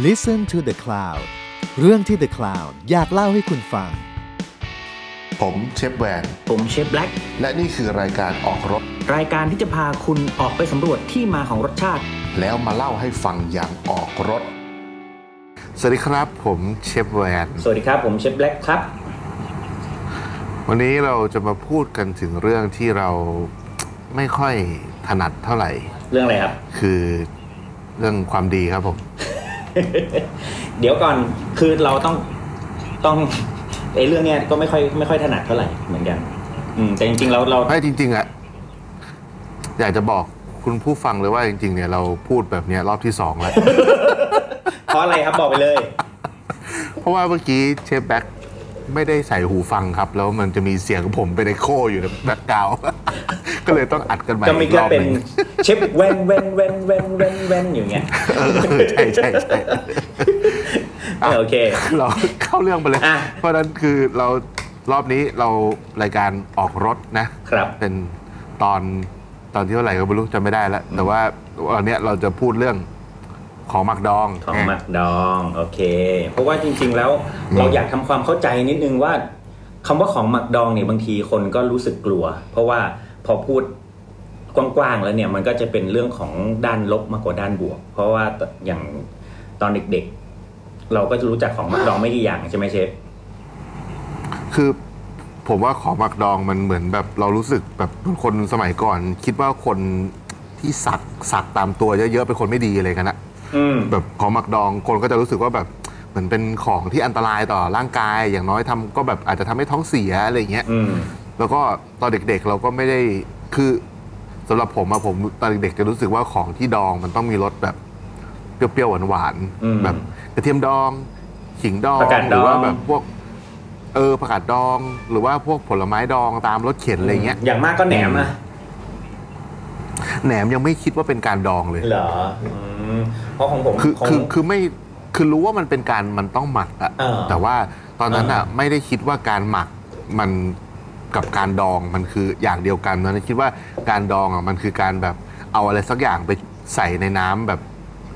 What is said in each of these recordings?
Listen to the Cloud เรื่องที่ The Cloud อยากเล่าให้คุณฟัง ผมเชฟแวน ผมเชฟแบล็กและนี่คือรายการออกรถ รายการที่จะพาคุณออกไปสำรวจที่มาของรสชาติ แล้วมาเล่าให้ฟังอย่างออกรถ สวัสดีครับ ผมเชฟแวน สวัสดีครับ ผมเชฟแบล็กครับ วันนี้เราจะมาพูดกันถึงเรื่องที่เราไม่ค่อยถนัดเท่าไหร่ เรื่องอะไรครับ คือเรื่องความดีครับผม เดี๋ยวก่อนคือเราต้องต้องไอ้เรื่องเนี้ยก็ไม่ค่อยไม่ค่อยถนัดเท่าไหร่เหมือนกัน อืมแต่จริงๆเราเราไม่จริงๆอะอยากจะบอกคุณผู้ฟังเลยว่าจริง ๆ เนี่ยเราพูดแบบเนี้ยรอบที่สองแล้ว เพราะอะไรครับบอกไปเลย เพราะว่าเมื่อกี้เชฟแบ็คไม่ได้ใส่หูฟังครับ แล้วมันจะมีเสียงผมเป็น echo อยู่ใน background ก็เลยต้องอัดกันใหม่ก็มีอีกก็รอบเป็หนนึ่งเชฟเว้นเว้นเว้นเว้นเว้นเว้นอยู่เงี้ยเออใช่ใช่ใช่เออโอเค เราเข้าเรื่องไปเลยอะเพราะฉะนั้นคือเรารอบนี้เรารายการออกรถนะครับ เป็นตอนตอนที่เท่าไหร่ก็ไม่รู้จำไม่ได้แล้ว แต่ว่าวันเนี้ยเราจะพูดเรื่องของหมักดอง ของหมักดองโอเค เพราะว่าจริง ๆ แล้วเราอยากทำความเข้าใจนิดนึงว่าคำว่าของหมักดองเนี่ยบางทีคนก็รู้สึกกลัว เพราะว่า พอพูดกว้างๆแล้วเนี่ยมันก็จะเป็นเรื่องของด้านลบมากกว่าด้านบวก เพราะว่าอย่างตอนเด็กๆ เราก็จะรู้จักของหมักดองไม่กี่อย่างใช่ไหมเชฟคือผมว่าของหมักดองมันเหมือนแบบเรารู้สึกแบบคนสมัยก่อน คิดว่าคนที่สักสักตามตัวเยอะๆเป็นคนไม่ดีอะไรกันนะอืมแบบของหมักดองคนก็จะรู้สึกว่าแบบเหมือนเป็นของที่อันตรายต่อร่างกาย อย่างน้อยทำก็แบบอาจจะทำให้ท้องเสียอะไรอย่างเงี้ยอืม แล้วก็ตอนเด็กๆเราก็ไม่ได้คือสำหรับผมอะผมตอนเด็กๆจะรู้สึกว่าของที่ดองมันต้องมีรสแบบเปรี้ยวๆหวานอืมๆแบบกระเทียมดอง ขิงดองผักกาดหรืว่าดองแบบพวก เออผักกาดดอง หรือว่าพวกผลไม้ดองตามรสเข็นอะไรเงี้ยอย่างมากก็แหนมอะแหนมยังไม่คิดว่าเป็นการดองเลย เหรออืมเพราะของผมคือของคือคือไม่คือรู้ว่ามันเป็นการมันต้องหมักอะเออแต่ว่าตอนนั้นอะเออไม่ได้คิดว่าการหมักมัน กับการดองมันคืออย่างเดียวกันตอนนั้นคิดว่าการดองอะมันคือการแบบเอาอะไรสักอย่างไปใส่ในน้ำแบบ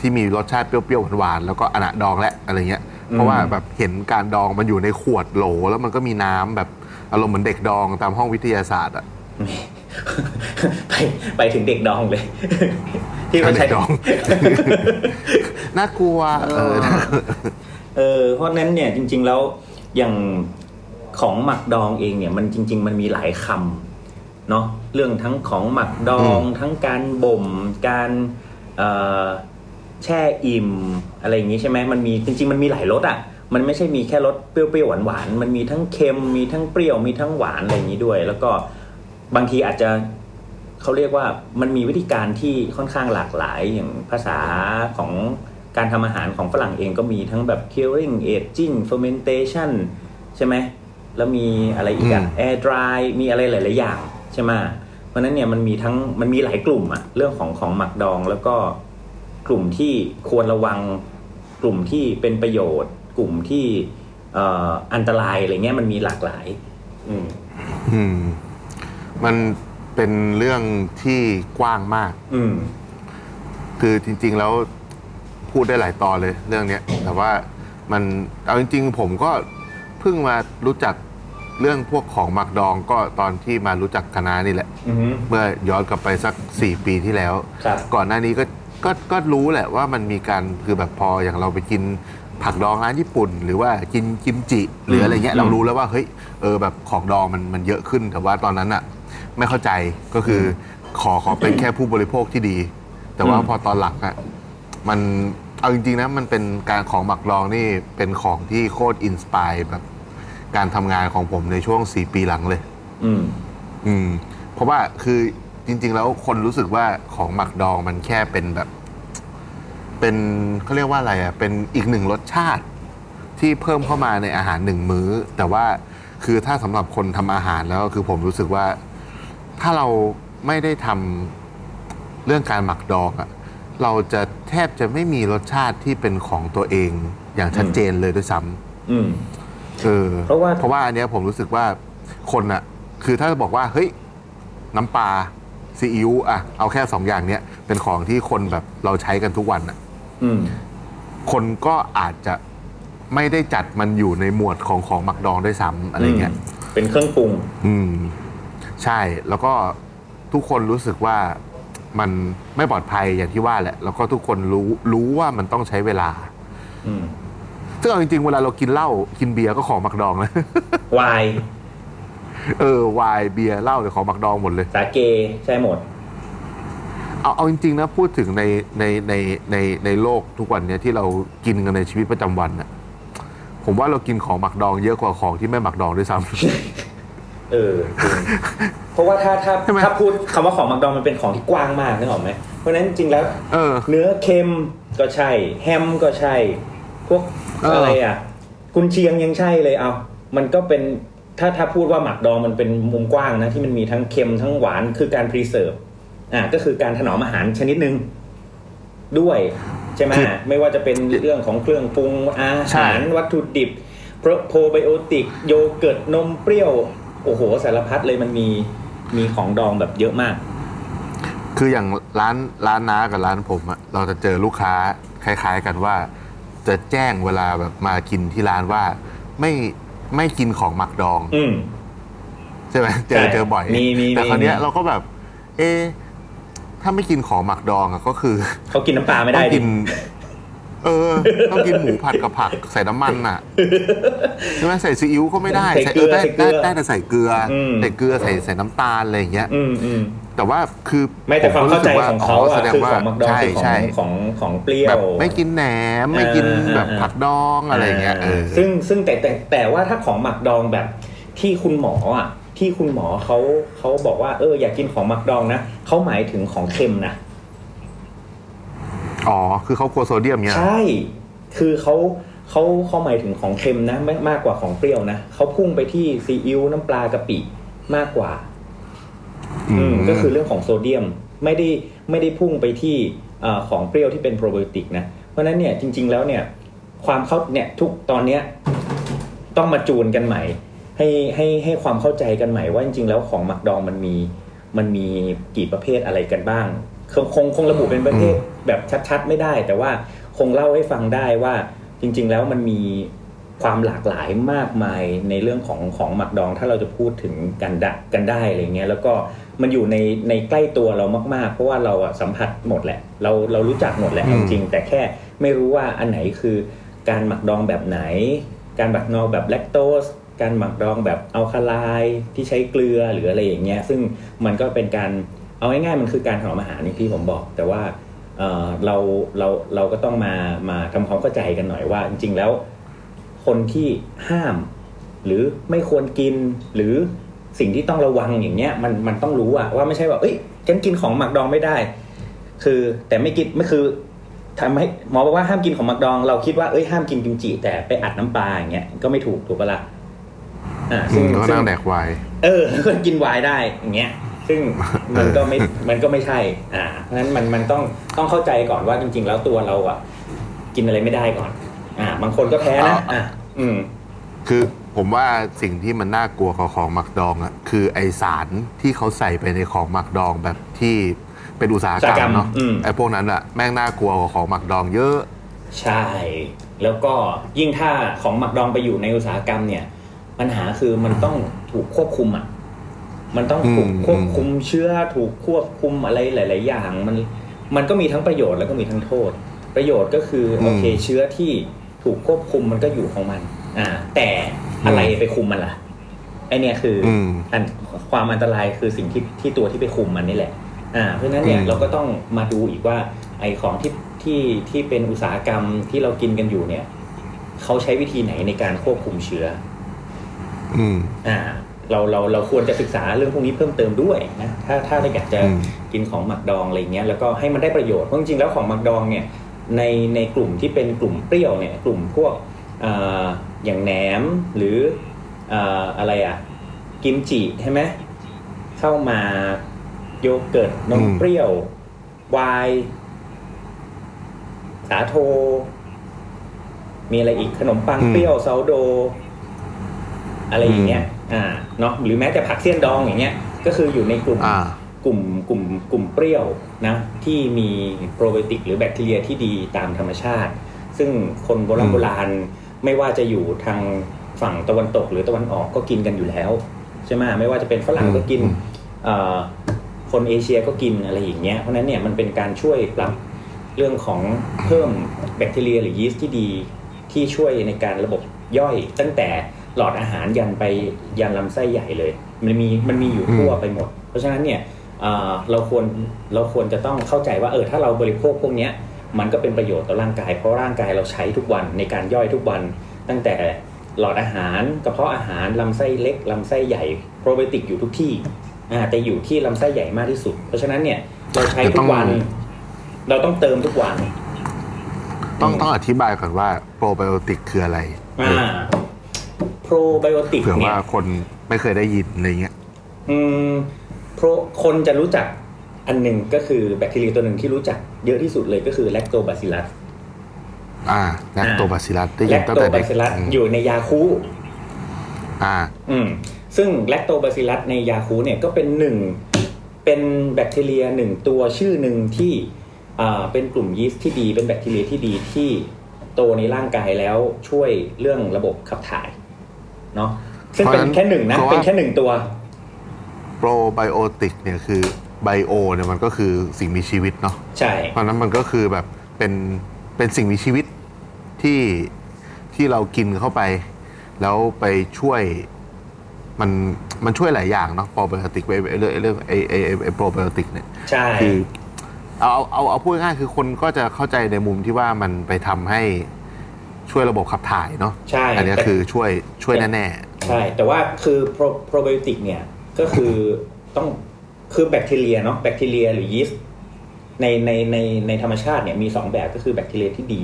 ที่มีรสชาติเปรี้ยวๆหวานๆแล้วก็อนนะดองและอะไรเงี้ยเพราะว่าแบบเห็นการดองมันอยู่ในขวดโหล แล้วมันก็มีน้ำแบบอารมณ์เหมือนเด็กดองตามห้องวิทยาศาสตร์อะไปไปถึงเด็กดองเลย ที่เขาใช้เด็กดองน่ากลัวเออเออเพราะฉะนั้นเนี่ยจริง ๆแล้วอย่าง ของหมักดองเองเนี่ยมันจริง ๆ มันมีหลายคำเนาะเรื่องทั้งของหมักดอง ทั้งการบ่ม การเอ่อแช่อิ่มอะไรอย่างนี้ใช่ไหมมันมีจริง ๆ มันมีหลายรสอะมันไม่ใช่มีแค่รสเปรี้ยวๆหวานๆมันมีทั้งเค็มมีทั้งเปรี้ยวมีทั้งหวานอะไรอย่างนี้ด้วย แล้วก็บางทีอาจจะเขาเรียกว่ามันมีวิธีการที่ค่อนข้างหลากหลายอย่างภาษาของการทำอาหารของฝรั่งเองก็มีทั้งแบบ curing aging fermentation ใช่ไหม แล้วมีอะไรอีกอะอืม air dry มีอะไรหลาย ๆ อย่างใช่ไหมเพราะฉะนั้นเนี่ยมันมีทั้งมันมีหลายกลุ่มอะเรื่องของของหมักดองแล้วก็กลุ่มที่ควรระวังกลุ่มที่เป็นประโยชน์ กลุ่มที่เอ่ออันตรายอะไรเงี้ยมันมีหลากหลาย อืมอืมมันเป็นเรื่องที่กว้างมาก อืมคือจริง ๆ แล้วพูดได้หลายตอนเลยเรื่องเนี้ย แต่ว่ามันเอาจริง ๆ ผมก็เพิ่งมารู้จัก เรื่องพวกของหมักดองก็ตอนที่มารู้จักคณะนี่แหละ อือฮึเมื่อย้อนกลับไปสัก 4 ปีที่แล้ว ครับก่อนหน้านี้ก็ก็ก็รู้แหละว่ามันมีการคือแบบพออย่างเราไปกินผักดองร้านญี่ปุ่น หรือว่ากินกิมจิหรืออะไรเงี้ยอืมเรารู้แล้วว่าเฮ้ยเออแบบของดองมันมันเยอะขึ้นแต่ว่าตอนนั้นอะไม่เข้าใจก็คือขอขอเป็นแค่ผู้บริโภคที่ดี แต่ว่าอืมพอตอนหลังอะมันเอาจริงๆนะมันเป็นการของหมักดองนี่เป็นของที่โคตรอินสปายแบบ การทำงานของผมในช่วง 4 ปีหลังเลย อืม อืม เพราะว่าคือจริง ๆ แล้วคนรู้สึกว่าของหมักดองมันแค่เป็นแบบ เป็นเขาเรียกว่าอะไรอะ เป็นอีกหนึ่งรสชาติ ที่เพิ่มเข้ามาในอาหารหนึ่งมื้อ แต่ว่าคือถ้าสำหรับคนทำอาหารแล้วคือผมรู้สึกว่า ถ้าเราไม่ได้ทำเรื่องการหมักดองอะเราจะแทบจะไม่มีรสชาติที่เป็นของตัวเองอย่างชัดเจนเลยด้วยซ้ำ อืม เออเพราะว่า เพราะว่าอันเนี้ยผมรู้สึกว่าคนอะคือถ้าจะบอกว่าเฮ้ยน้ำปลาซีอิ๊วอะเอาแค่สองอย่างเนี้ยเป็นของที่คนแบบเราใช้กันทุกวันอะอืม คนก็อาจจะไม่ได้จัดมันอยู่ในหมวดของของหมักดองด้วยซ้ำอะไรเงี้ย เป็นเครื่องปรุง อืม ใช่แล้วก็ทุกคนรู้สึกว่ามันไม่ปลอดภัยอย่างที่ว่าแหละ แล้วก็ทุกคนรู้รู้ว่ามันต้องใช้เวลา อืม ซึ่งเอาจริงๆ เวลาเรากินเหล้ากินเบียร์ก็ของหมักดองนะวายเออไวน์เบียร์เหล้าหรือของหมักดองหมดเลย สาเกใช่หมด เอาเอาจริงๆนะพูดถึงในในในในในโลกทุกวันเนี้ยที่เรากินกันในชีวิตประจำวันน่ะผมว่าเรากินของหมักดองเยอะกว่าของที่ไม่หมักดองด้วยซ้ำ เออจริงเพราะว่าถ้าถ้าใช่ไหม ถ้าพูดคำว่าของมักดองมันเป็นของที่กว้างมากนึกออกไหมเพราะฉะนั้นจริงๆแล้ว เออ เนื้อเค็มก็ใช่ แฮมก็ใช่ พวกเอออ อะไรอะกุนเชียงยังใช่เลยเอามันก็เป็นถ้าถ้าพูดว่าหมักดองมันเป็นมุมกว้างนะที่มันมีทั้งเค็มทั้งหวานคือการ preserve อ่าก็คือการถนอมอาหารชนิดหนึ่งด้วยใช่ไหมคือไม่ว่าจะเป็นเรื่องของเครื่องปรุงอาใช่ หารวัตถุดิบโปรไบโอติก โยเกิร์ตนมเปรี้ยว โอ้โหสารพัดเลยมันมีมีของดองแบบเยอะมาก คืออย่างร้านร้านน้ากับร้านผมอะเราจะเจอลูกค้าคล้าย ๆ กันว่า จะแจ้งเวลาแบบมากินที่ร้านว่า ไม่ไม่กินของหมักดองอืม ใช่ไหมเจอใช่เจอบ่อย มีมีแต่คราวเนี้ยมีเราก็แบบ เอะถ้าไม่กินของหมักดองอะก็คือ เขากินน้ำปลาไม่ต้ได้องดิกิน เออ ต้องกินหมูผัดกับผักใส่น้ำมันน่ะใช่ไหมใส่ซีอิ๊วก็ไม่ได้ใส่เกลือได้ใส่เกลืได้อได้แต่ใส่เกลืออมใส่เกลือใส่ใส่น้ำตาลอะไรอย่างเงี้ย อืมอืม แต่ว่าคือไม่แต่ความเข้าใจผก็รู้สึกของเขาแสอะดงคือว่าของมักดองใช่คือของใช่ของของเปรี้ยแบวบไม่กินแหนมไม่กินอ่าแบบอ่าผักดองอะไรอย่างเงี้ยเออซึ่งซึ่งแต่แต่แต่ว่าถ้าของหมักดองแบบที่คุณหมออะที่คุณหมอเขาเขาบอกว่าเอออยากกินของหมักดองนะเขาหมายถึงของเค็มนะอ๋อคือเขากลัวโซเดียมเงี้ยใช่คือเขาเขาเขาหมายถึงของเค็มนะไม่มากกว่าของเปรี้ยวนะเขาพุ่งไปที่ซีอิ๊วน้ำปลากะปิมากกว่า อืมก็คือเรื่องของโซเดียมไม่ได้ไม่ได้พุ่งไปที่เอ่อของเปรี้ยวที่เป็นโปรไบโอติกนะ เพราะฉะนั้นเนี่ยจริง ๆแล้วเนี่ยความเข้าเนี่ยทุกตอนเนี้ยต้องมาจูนกันใหม่ ให้ให้ให้ความเข้าใจกันใหม่ว่าจริงๆแล้วของหมักดองมันมีมันมีกี่ประเภทอะไรกันบ้าง คงคงคงระบุเป็นประเภทแบบชัดๆ ไม่ได้ แต่ว่าคงเล่าให้ฟังได้ว่าจริง ๆ แล้วมันมี ความหลากหลายมากมายในเรื่องของของหมักดองถ้าเราจะพูดถึงกันได้กันได้อะไรเงี้ยแล้วก็มันอยู่ในในใกล้ตัวเรามากๆ เพราะว่าเราอะสัมผัสหมดแหละ เราเรารู้จักหมดแหละอืจมริงๆแต่แค่ไม่รู้ว่าอันไหนคือการหมักดองแบบไหน การหมักดองแบบแลคโตสการหมักดองแบบอัลคาไลน์ที่ใช้เกลือหรืออะไรอย่างเงี้ยซึ่งมันก็เป็นการเอาง่ายๆมันคือการถนอมอาหารอย่างที่ผมบอก แต่ว่าเอ่อเราเราเราก็ต้องมามาทำความเข้าใจกันหน่อยว่าจริงๆแล้ว คนที่ห้าม หรือไม่ควรกินหรือสิ่งที่ต้องระวังอย่างเงี้ยมันมันต้องรู้อะว่าไม่ใช่ว่าเอ้ยฉันกินของหมักดองไม่ได้ คือแต่ไม่กินไม่คือทำให้หมอบอกว่าห้ามกินของหมักดองเราคิดว่าเอ้ยห้ามกินกิมจิแต่ไปอัดน้ำปลาอย่างเงี้ยก็ไม่ถูกถูกปะล่ะอ่าอืซึ่งมแล้วก็ซึ่นั่งงแดกไวน์เออก็กินไวน์ได้อย่างเงี้ยซึ่งมันก็ไม่มันก็ไม่ใช่ อ่าเพราะฉะนั้นมันมันต้องต้องเข้าใจก่อนว่าจริง ๆ แล้วตัวเราอะ กินอะไรไม่ได้ก่อน อ่าบางคนก็แพ้นะอ่าอืมคือผมว่าสิ่งที่มันน่ากลัวของของหมักดองอะคือไอสารที่เขาใส่ไปในของหมักดองแบบที่เป็นอุตสาหกรรอุตสาหกรรมมเนาะอืมไอพวกนั้นอะแม่งน่ากลัวกว่าของหมักดองเยอะ ใช่ แล้วก็ยิ่งถ้าของหมักดองไปอยู่ในอุตสาหกรรมเนี่ย ปัญหาคือมันต้องถูกควบคุมอะมันต้องถูกอืมควบคุมเชื้อถูกควบคุมอะไรหลาย ๆ อย่างมันมันก็มีทั้งประโยชน์แล้วก็มีทั้งโทษ ประโยชน์ก็คืออมโอเคเชื้อที่ ถูกควบคุมมันก็อยู่ของมัน อ่า แต่อะไรไปคุมมันล่ะไอเนี่ยคืออมอันความอันตรายคือสิ่งที่ที่ตัวที่ไปคุมมันนี่แหละ อ่า เพราะฉะนั้นเนี่ยอืมเราก็ต้องมาดูอีกว่า ไอของที่ที่ที่เป็นอุตสาหกรรมที่เรากินกันอยู่เนี่ยเขาใช้วิธีไหนในการควบคุมเชื้อ อืม อ่า เราเราเราควรจะศึกษาเรื่องพวกนี้เพิ่มเติมด้วยนะถ้าถ้าเราอยากจะอืมกินของหมักดองอะไรเงี้ยแล้วก็ให้มันได้ประโยชน์เพราะจริงๆแล้วของหมักดองเนี่ย ในในกลุ่มที่เป็นกลุ่มเปรี้ยวเนี่ยกลุ่มพวกอ่าอย่างแหนมหรืออ่าอะไรอะกิมจิใช่ไหมเข้ามาโยเกิร์ตนมอืมเปรี้ยวไวน์สาโท มีอะไรอีกขนมปังเปรี้ยวซาวโด อะไรอย่างเงี้ย อ่าเนาะหรือแม้แต่ผักเสี้ยนดองอย่างเงี้ย ก็คืออยู่ในกลุ่มอ่ากลุ่มกลุ่มกลุ่มเปรี้ยว นะที่มีโปรไบโอติกหรือแบคทีเรียที่ดีตามธรรมชาติ ซึ่งคนโบราณโบราณไม่ว่าจะอยู่ทางฝั่งตะวันตกหรือตะวันออกก็กินกันอยู่แล้ว ใช่ไหมไม่ว่าจะเป็นฝรั่งก็กินอืมเอ่อคนเอเชียก็กินอะไรอย่างเงี้ยเพราะฉะนั้นเนี่ยมันเป็นการช่วยปรับเรื่องของเพิ่มแบคทีเรียหรือยีสต์ที่ดีที่ช่วยในการระบบย่อย ตั้งแต่หลอดอาหารยันไปยันลำไส้ใหญ่เลย มันมีมันมีอยู่ทั่วไปหมด เพราะฉะนั้นเนี่ย เอ่อเราควรเราควรจะต้องเข้าใจว่าเออถ้าเราบริโภคพวกเนี้ยมันก็เป็นประโยชน์ต่อร่างกาย เพราะร่างกายเราใช้ทุกวันในการย่อยทุกวัน ตั้งแต่หลอดอาหารกระเพาะอาหารลำไส้เล็กลำไส้ใหญ่โปรไบโอติกอยู่ทุกที่อ่าแต่อยู่ที่ลำไส้ใหญ่มากที่สุด เพราะฉะนั้นเนี่ยเราใช้ทุกวัน เราต้องเติมทุกวัน ต้องต้องอธิบายก่อนว่าโปรไบโอติกคืออะไรอ่าโปรไบโอติกเผื่อเนี่ว่ายคนไม่เคยได้ยินอะไรเงี้ย อืม โปรคนจะรู้จักอันหนึ่งก็คือแบคทีเรียตัวหนึ่งที่รู้จักเยอะที่สุดเลยก็คือแลคโตบาซิลัสอ่าแลคโตบาซิลัสได้แลยินคตั้งโตแต่บาเด็กซิลัสอืมอยู่ในยาคูอ่า อืม ซึ่งแลคโตบาซิลัสในยาคูเนี่ยก็เป็นหนึ่งเป็นแบคทีเรียหนึ่งตัวชื่อหนึ่งที่อ่าเป็นกลุ่มยีสต์ที่ดี เป็นแบคทีเรียที่ดีที่โตในร่างกายแล้วช่วยเรื่องระบบขับถ่าย เนาะซึ่งเป็นแค่หนึ่งนะเป็นแค่หนึ่งตัว โปรไบโอติกเนี่ยคือไบโอเนี่ยมันก็คือสิ่งมีชีวิตเนาะใช่ เพราะฉะนั้นมันก็คือแบบเป็นเป็นสิ่งมีชีวิตที่ที่เรากินเข้าไป แล้วไปช่วยมันมันช่วยหลายอย่างเนาะโปรไบโอติกเรื่องเรื่องไอไอไอโปรไบโอติกเนี่ยใช่ คือเอาเอาเอาเอาพูดง่ายๆคือคนก็จะเข้าใจในมุมที่ว่ามันไปทำให้ช่วยระบบขับถ่ายเนาะใช่อันเนี้ยแต่ คือช่วยช่วยแน่ใช่ แต่ว่าคือโปรโปรไบโอติกเนี่ย ก็คือต้องคือแบคทีเรียเนาะแบคทีเรียหรือยีสต์ในในในในธรรมชาติเนี่ยมีสองแบบก็คือแบคทีเรียที่ดี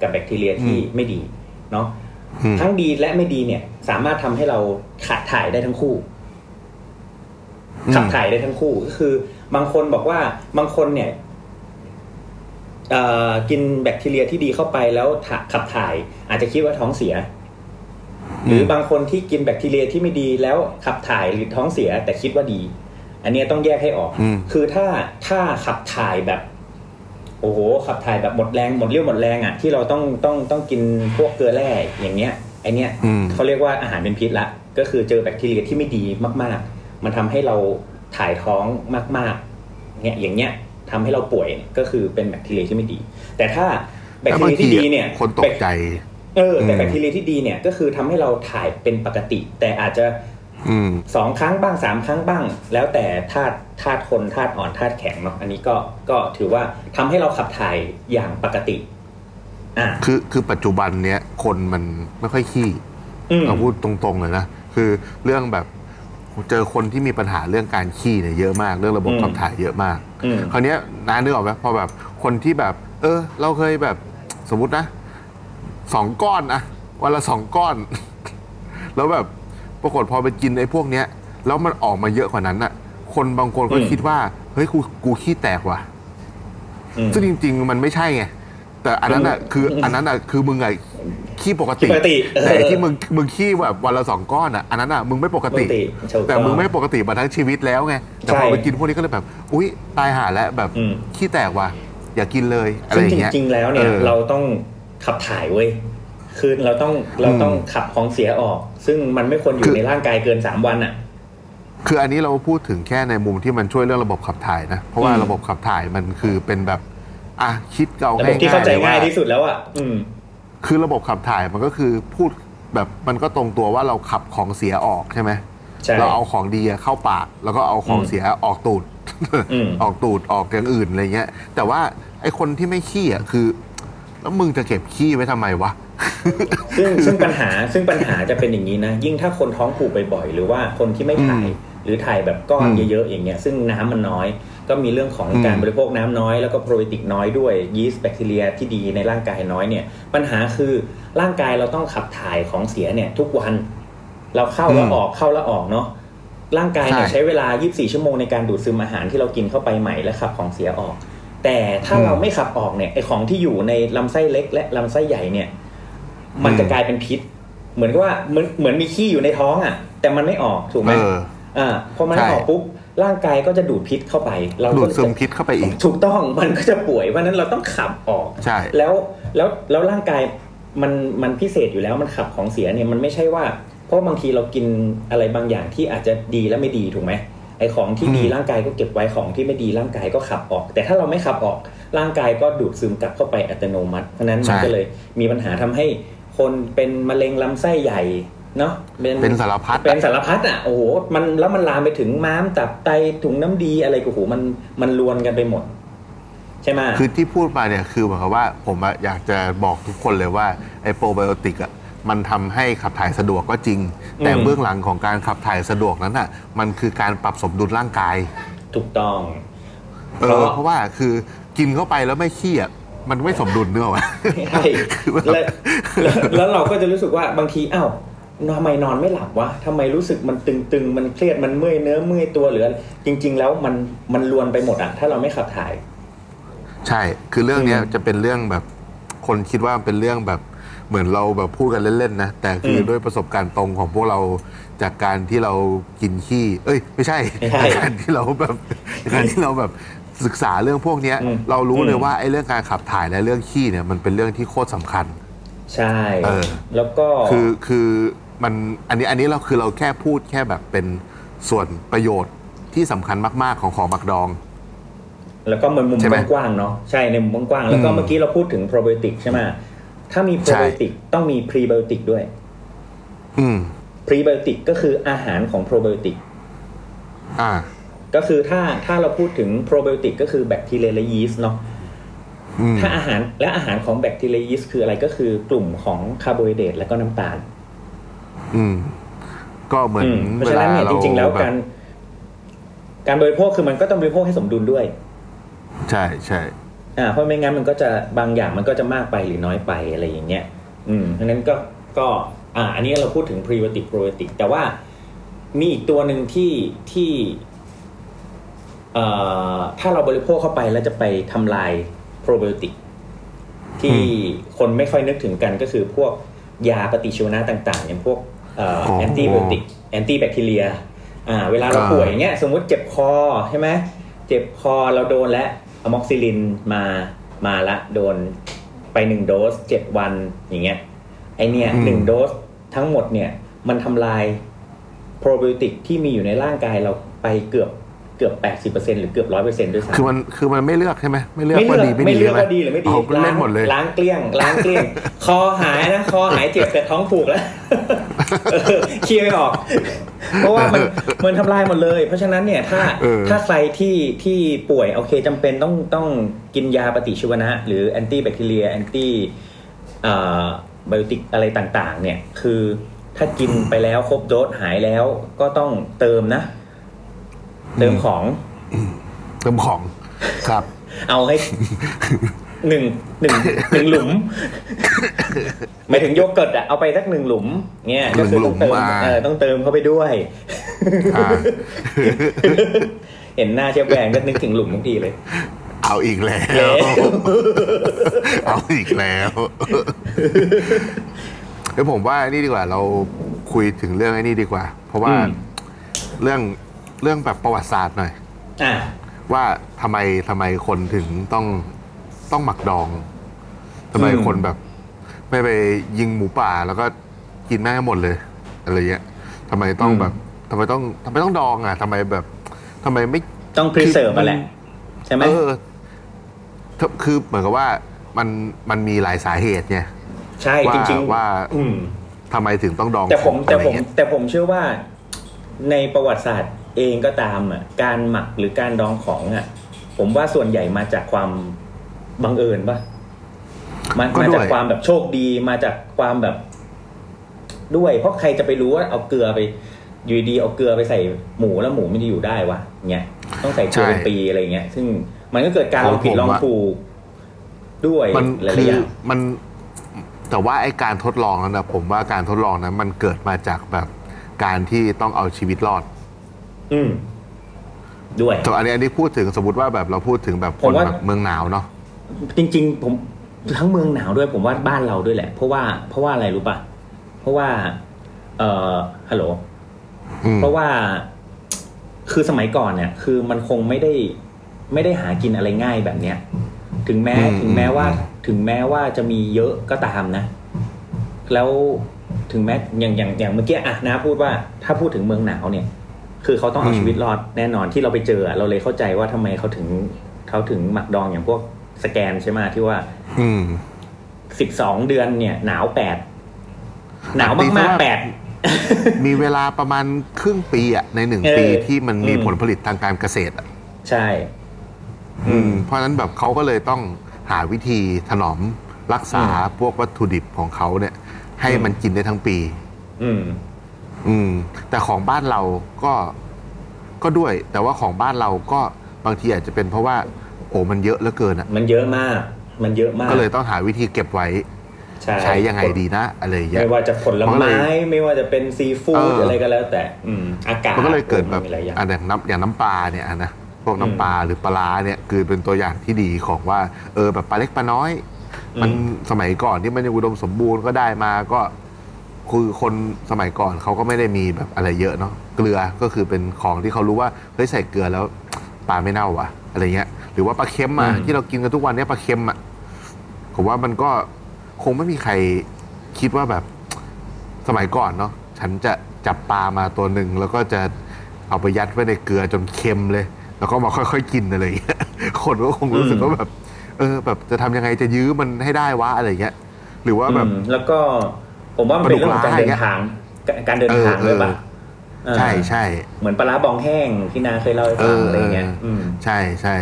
กับแบคทีเรียที่ไม่ดีเนาะๆอืมทั้งดีและไม่ดีเนี่ย สามารถทำให้เราขาดถ่ายได้ทั้งคู่อืมขับถ่ายได้ทั้งคู่ก็คือ บางคนบอกว่าบางคนเนี่ยเอ่อกินแบคทีเรียที่ดีเข้าไปแล้วถาขับถ่าย อาจจะคิดว่าท้องเสีย หรือบางคนที่กินแบคทีเรียที่ไม่ดีแล้วขับถ่ายหรือท้องเสียแต่คิดว่าดี อันเนี้ยต้องแยกให้ออกอืมคือถ้าถ้าขับถ่ายแบบ โอ้โหขับถ่ายแบบหมดแรงหมดเรี่ยวหมดแรงอะที่เราต้องต้องต้องกินพวกเกลือแร่อย่างเงี้ยไอเนี้ยอืมเขาเรียกว่าอาหารเป็นพิษละก็คือเจอแบคทีเรียที่ไม่ดีมาก ๆ มันทำให้เราถ่ายท้องมากๆเนี่ยอย่างเงี้ยทำให้เราป่วยก็คือเป็นแบคทีเรียที่ไม่ดี แต่ถ้าแบคแล้วทีบางเรียทีที่ดีเนี่ยคนตกใจ เออแต่อืมแบคทีเรียที่ดีเนี่ยก็คือทำให้เราถ่ายเป็นปกติ แต่อาจจะอืมสองครั้งบ้างสามครั้งบ้าง แล้วแต่ธาตุธาตุคนธาตุอ่อนธาตุแข็งเนาะอันนี้ก็ก็ถือว่าทำให้เราขับถ่ายอย่างปกติอ่าคือคือปัจจุบันเนี้ยคนมันไม่ค่อยขี้อืมเราพูดตรงๆเลยนะคือเรื่องแบบเจอคนที่มีปัญหาเรื่องการขี้เนี่ยเยอะมาก เรื่องระบบอืมขับถ่ายเยอะมากอืมคราวเนี้ยน้านึกออกไหมพอแบบคนที่แบบ เออ เราเคยแบบสมมตินะ สองก้อนอะวันละสองก้อน แล้วแบบปรากฏพอไปกินไอ้พวกเนี้ย แล้วมันออกมาเยอะกว่านั้นอะคนบางคนก็อืมคิดว่า เฮ้ยกูกูขี้แตกว่ะอืมซึ่งจริง ๆ มันไม่ใช่ไงแต่อันนั้นอะคืออันนั้นอะคือมึงอะขี้ปกติขี้ปกติเออแต่ไอ้ที่มึงมึงขี้แบบวันละสองก้อนอะอันนั้นอะมึงไม่ปกติปกติถูกต้องแต่มึงไม่ปกติมาทั้งชีวิตแล้วไงแต่พอใช่ไปกินพวกนี้ก็เลยแบบ อุ้ยตายห่าแล้วแบบอืมขี้แตกว่ะอย่ากินเลยอะไรซึ่งอจย่างเงี้ยริงๆแล้วเนี่ยออเราต้อง ขับถ่ายเว้ยคือเราต้องเราต้องขับของเสียออก ซึ่งมันไม่ควรอคืยู่อในร่างกายเกินสามวันอะ คืออันนี้เราพูดถึงแค่ในมุมที่มันช่วยเรื่องระบบขับถ่ายนะ เพราะว่าอืมระบบขับถ่ายมันคือเป็นแบบ อะคิดเอาระบบง่ายๆที่เข้าใจลว่ง่ายที่สุดแล้วอะอืม คือระบบขับถ่ายมันก็คือพูดแบบมันก็ตรงตัวว่าเราขับของเสียออกใช่ไหมใช่เราเอาของดีอะเข้าปาก แล้วก็เอาของอืมเสียออกตูดอืมออกตูดออกอย่างอื่นอะไรเงี้ย แต่ว่าไอ้คนที่ไม่ขี้อะคือ แล้วมึงจะเก็บขี้ไว้ทำไมวะ ซึ่งซึ่งปัญหาซึ่งปัญหาจะเป็นอย่างนี้นะ ยิ่งถ้าคนท้องผูกบ่อยๆหรือว่าคนที่ไม่ถ่ายหรือถ่ายแบบก้อนอืมเยอะๆอย่างเงี้ยซึ่งน้ำมันน้อย ก็มีเรื่องของอืมการบริโภคน้ำน้อยแล้วก็โปรไบโอติกน้อยด้วยยีสต์แบคทีเรียที่ดีในร่างกายน้อยเนี่ย ปัญหาคือร่างกายเราต้องขับถ่ายของเสียเนี่ยทุกวัน เราเข้าแล้วออกเข้าแล้วออกเนาะร่างกายเนี่ยใช่ใช้เวลา 24 ชั่วโมงในการดูดซึมอาหารที่เรากินเข้าไปใหม่และขับของเสียออก แต่ถ้าอืมเราไม่ขับออกเนี่ยไอของที่อยู่ในลำไส้เล็ก และลำไส้ใหญ่เนี่ย มันจะอืมกลายเป็นพิษ เหมือนกับว่าเหมือนเหมือนมีขี้อยู่ในท้องอะ แต่มันไม่ออกถูกไหมเอออ่าพอมันไม่ใช่ออกปุ๊บร่างกายก็จะดูดพิษเข้าไป เราดูก็ดซึมพิษเข้าไปอีก ถูกต้องมันก็จะป่วยเพราะฉะนั้นเราต้องขับออกใช่แล้วแล้วแล้วร่างกายมันมันพิเศษอยู่แล้วมันขับของเสียเนี่ยมันไม่ใช่ว่า เพราะบางทีเรากินอะไรบางอย่างที่อาจจะดีและไม่ดีถูกไหม ไอของที่ดีอืมร่างกายก็เก็บไว้ของที่ไม่ดีร่างกายก็ขับออก แต่ถ้าเราไม่ขับออกร่างกายก็ดูดซึมกลับเข้าไปอัตโนมัติ เพราะฉะนั้นมันก็เลยมีปัญหาทำให้คนเป็นมะเร็งลำไส้ใหญ่เนาะเป็นสารพัดเป็นสารพัดอะโอ้โหมันแล้วมันลามไปถึงม้ามตับไตถุงน้ำดีอะไรก็โอ้โหมันมันรวนกันไปหมด ใช่ไหมคือที่พูดมาเนี่ยคือหมายความว่าผมอะอยากจะบอกทุกคนเลยว่าไอโปรไบโอติกอะ มันทำให้ขับถ่ายสะดวกก็จริง แต่อืมเบื้องหลังของการขับถ่ายสะดวกนั้นอะมันคือการปรับสมดุลร่างกาย ถูกต้องเออเพราะว่าคือกินเข้าไปแล้วไม่ขี้อะมันไม่สมดุลเนื้อวะใช่แล้วแล้วแล้วเราก็จะรู้สึกว่าบางทีอ้าวทำไมนอนไม่หลับวะทำไมรู้สึกมันตึงๆ มันเครียด มันเมื่อยเนื้อเมื่อยตัวหรืออะไรจริง ๆ แล้วมันมันรวนไปหมดอะถ้าเราไม่ขับถ่าย ใช่ คือเรื่องเนี้ยอืมจะเป็นเรื่องแบบ คนคิดว่าเป็นเรื่องแบบ เหมือนเราแบบพูดกันเล่นๆนะ แต่คืออมด้วยประสบการณ์ตรงของพวกเราจากการที่เรากินขี้ เอ้ย ไม่ใช่ไม่ใช่ จากการที่เราแบบจากการที่เราแบบศึกษาเรื่องพวกเนี้ยอืมเรารู้เลยอืมว่าไอ้เรื่องการขับถ่ายและเรื่องขี้เนี่ยมันเป็นเรื่องที่โคตรสำคัญ ใช่ เออ แล้วก็ คือคือมันอันนี้อันนี้เราคือเราแค่พูดแค่แบบเป็นส่วนประโยชน์ที่สำคัญมาก ๆ ของของหมักดอง แล้วก็มันมุมใช่ไหมกว้างๆเนาะใช่ในมุมกว้างๆแล้วก็อืมเมื่อกี้เราพูดถึงโปรไบโอติกใช่ไหม ถ้ามีโปรใช่ไบโอติกต้องมีพรีไบโอติกด้วย อืมพรีไบโอติกก็คืออาหารของโปรไบโอติกอ่า ก็คือถ้าถ้าเราพูดถึงโปรไบโอติกก็คือแบคทีเรียและยีสต์เนาะอืมถ้าอาหารและอาหารของแบคทีเรียยีสต์คืออะไรก็คือกลุ่มของคาร์โบไฮเดรตและก็น้ำตาล อืม ก็เหมือนอืมเพราะเวฉะลานั้นเนี่ยเราจริง ๆ แล้วแบบการการบริโภคคือมันก็ต้องบริโภคให้สมดุลด้วย ใช่ใช่ อ่าเพราะไม่งั้นมันก็จะบางอย่างมันก็จะมากไปหรือน้อยไปอะไรอย่างเงี้ยอืมเพราะฉะนั้นก็ก็อ่าอันนี้เราพูดถึงพรีไบโอติกโปรไบโอติกแต่ว่ามีอีกตัวหนึ่งที่ที่เอ่อถ้าเราบริโภคเข้าไปแล้วจะไปทำลายโปรไบโอติกที่คนไม่ค่อยนึกถึงกันก็คือพวกยาปฏิชีวนะต่างๆ อย่างพวกเอ่อ antibiotic antibacteriaอ่าเวลาเราป่วยอย่างเงี้ยสมมุติเจ็บคอใช่ไหมเจ็บคอเราโดนแล้ว อะม็อกซิลินมามาละโดนไปหนึ่งโดสเจ็ดวันอย่างเงี้ยไอเนี่ยอืมหนึ่งโดสทั้งหมดเนี่ย มันทำลายโปรไบโอติกที่มีอยู่ในร่างกายเราไปเกือบ เกือบ 80%หรือเกือบ 100%ด้วยซ้ำคือมันคือมันไม่เลือกใช่ไหมไม่เลือกไม่ว่าเลืดีอกไม่ไม่ดีเลือกใช่ไหมว่าดีหรือไม่ดีเอาเล่นหมดเลย ล้างเกลี้ยง ล้างเกลี้ยง คอหายนะ คอหายเจ็บแต่ท้องผูกแล้วเออเคลียร์ไม่ออก เพราะว่ามันมันทำลายหมดเลย เพราะฉะนั้นเนี่ยถ้าเออ ถ้าใครที่ที่ป่วยโอเคจำเป็นต้องต้องกินยาปฏิชีวนะ หรือ antibacteria antibiotic อะไรต่างๆ เนี่ยคือถ้ากินไปแล้วครบโดสหายแล้วก็ต้องเติมนะ เติมของ เติมของครับ เอาให้หนึ่งหนึ่งหนึ่งหลุมหมายถึงโยเกิร์ตอะเอาไปสักหนึ่งหลุมเนี่ยก็คือต้องเติมหนึ่งหลุมอ่าเออต้องเติมเข้าไปด้วยอ่าเห็นหน้าเชฟแบงก็นึกถึงหลุมทุกทีเลย เอาอีกแล้วแล้ว เอาอีกแล้วเดี๋ยวผมว่านี่ดีกว่า เราคุยถึงเรื่องไอ้นี่ดีกว่า เพราะว่าอืมเรื่อง เรื่องแบบประวัติศาสตร์หน่อย อะว่าทำไมทำไมคนถึงต้องต้องหมักดองทำไมอืมคนแบบ ไม่ไปยิงหมูป่าแล้วก็กินแม่งให้หมดเลยอะไรเงี้ยทำไมต้องแบบทำไมต้องทำไมต้องดองอะทำไมแบบทำไมไม่ ต้อง preserve มาแหละใช่ไหม เออถ้าคือเหมือนกับว่ามันมันมีหลายสาเหตุไง ใช่ว่าจริงๆว่า อืม ทำไมถึงต้องดองแต่ผมของแต่อะไรผมเงี้ยแต่ผมเชื่อว่าในประวัติศาสตร์ เองก็ตามอะการหมักหรือการดองของอะ ผมว่าส่วนใหญ่มาจากความบังเอิญปะมามาจากความแบบโชคดีมาจากความแบบ ด้วย เพราะใครจะไปรู้ว่าเอาเกลือไป อยู่ดีๆเอาเกลือไปใส่หมูแล้วหมูมันจะอยู่ได้วะเงี้ยต้องใส่เกลือเป็นปีอะไรเงี้ยซึ่งมันก็เกิดการลองผิดลองถูกด้วยมันหลายคืๆออย่างมันแต่ว่าไอ้การทดลองนั้นนะผมว่าการทดลองนั้นมันเกิดมาจากแบบการที่ต้องเอาชีวิตรอด อืมด้วย แต่อันนี้อันนี้พูดถึงสมมติว่าแบบเราพูดถึงแบบคผมนว่า แบบเมืองหนาวเนาะ จริง ๆ ผมทั้งเมืองหนาวด้วยผมว่าบ้านเราด้วยแหละ เพราะว่าเพราะว่าอะไรรู้ป่ะ เพราะว่า เอ่อฮัลโหล อืม เพราะว่าคือสมัยก่อนเนี่ย คือมันคงไม่ได้ไม่ได้หากินอะไรง่ายแบบเนี้ย ถึงแม้อืมถึงแม้ว่า อืม ถึงแม้ว่าจะมีเยอะก็ตามนะ แล้วถึงแม้อย่างอย่างอย่างเมื่อกี้อะนะพูดว่าถ้าพูดถึงเมืองหนาวเนี่ย คือเขาต้องเอาชีวิตรอดแน่นอนที่เราไปเจออะเราเลยเข้าใจว่าทำไมเขาถึงเขาถึงหมักดองอย่างพวกสแกนใช่ไหมที่ว่าอืมสิบสองเดือนเนี่ย หนาวแปดหนาวตีซะมากว่าๆแปดมีเวลาประมาณครึ่งปีอะในหนึ่งเออปีที่มันมีอืมผลผลิตทางการเกษตรอะใช่ อืม เพราะฉะนั้นแบบเขาก็เลยต้องหาวิธีถนอมรักษาพวกวัตถุดิบของเขาเนี่ย ให้มันกินได้ทั้งปี อืม อืม แต่ของบ้านเราก็ก็ด้วย แต่ว่าของบ้านเราก็บางทีอาจจะเป็นเพราะว่า โอ้มันเยอะเหลือเกินอะ มันเยอะมาก มันเยอะมาก ก็เลยต้องหาวิธีเก็บไว้ ใช่ใช้ยังไงดีนะ อะไรอย่างเงี้ยไม่ว่าจะผลมันก็เลไม้ยไม่ว่าจะเป็นซีฟู้เอดอออะไรก็แล้ว แต่อืมอากาศมันก็เลยเกิดแบบมีหลายอย่างอันอย่างน้ำอย่างน้ำปลาเนี่ยอะนะพวกน้ำปลาหรือปลาร้าเนี่ยคือเป็นตัวอย่างที่ดีของว่า เออแบบปลาเล็กปลาน้อย มันสมัยก่อนที่มันยังอุดมสมบูรณ์ก็ได้มาก็ คือคนสมัยก่อนเขาก็ไม่ได้มีแบบอะไรเยอะเนาะเกลือก็คือเป็นของที่เขารู้ว่าเฮ้ยใส่เกลือแล้วปลาไม่เน่าว่ะ อะไรเงี้ย หรือว่าปลาเค็มอะที่เรากินกันทุกวันเนี้ยปลาเค็มอะผมว่ามันก็คงไม่มีใครคิดว่าแบบ สมัยก่อนเนาะฉันจะจับปลามาตัวหนึ่งแล้วก็จะเอาไปยัดไว้ในเกลือจนเค็มเลย แล้วก็มาค่อยๆกินอะไรอย่างเงี้ย คนก็คงรู้สึกว่าแบบ เออ แบบจะทำยังไงจะยื้อมันให้ได้วะอะไรอย่างเงี้ย หรือว่าแบบ อืมแล้วก็ ผมว่ามันเป็นเรื่องของการเดินทางการเดินทางเออด้วยป่ะเออใช่ใช่เหมือนปลาร้าบองแห้งที่นาเคยเล่าให้ฟังอะไรเงี้ยอืมใช่ใช่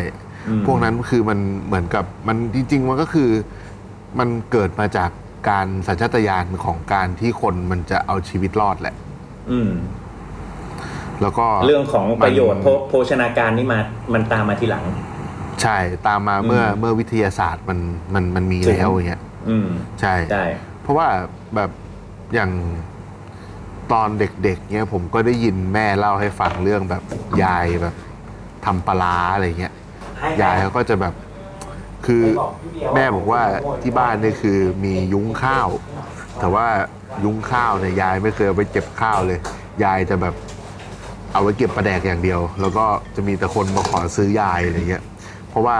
อืมพวกนั้นคือมันเหมือนกับมันจริง ๆ มันก็คือมันเกิดมาจากการสัญชาตญาณของการที่คนมันจะเอาชีวิตรอดแหละ อืม แล้วก็เรื่องของประโยชน์มันโภโภชนาการนี่มามันตามมาทีหลัง ใช่ตามมาเมื่ออืมเมื่อวิทยาศาสตร์มันมันมันมีถึงแล้วอย่างเงี้ยอืมใช่ได้เพราะว่าแบบ อย่างตอนเด็กๆเนี้ยผมก็ได้ยินแม่เล่าให้ฟังเรื่องแบบยายแบบทำปลาร้าอะไรเงี้ยยายเขาก็จะแบบคือแม่บอกว่าที่บ้านเนี่ยคือมียุ้งข้าว แต่ว่ายุ้งข้าวเนี่ยยายไม่เคยเอาไปเก็บข้าวเลย ยายจะแบบเอาไว้เก็บปลาแดกอย่างเดียว แล้วก็จะมีแต่คนมาขอซื้อยายอะไรเงี้ยเพราะว่า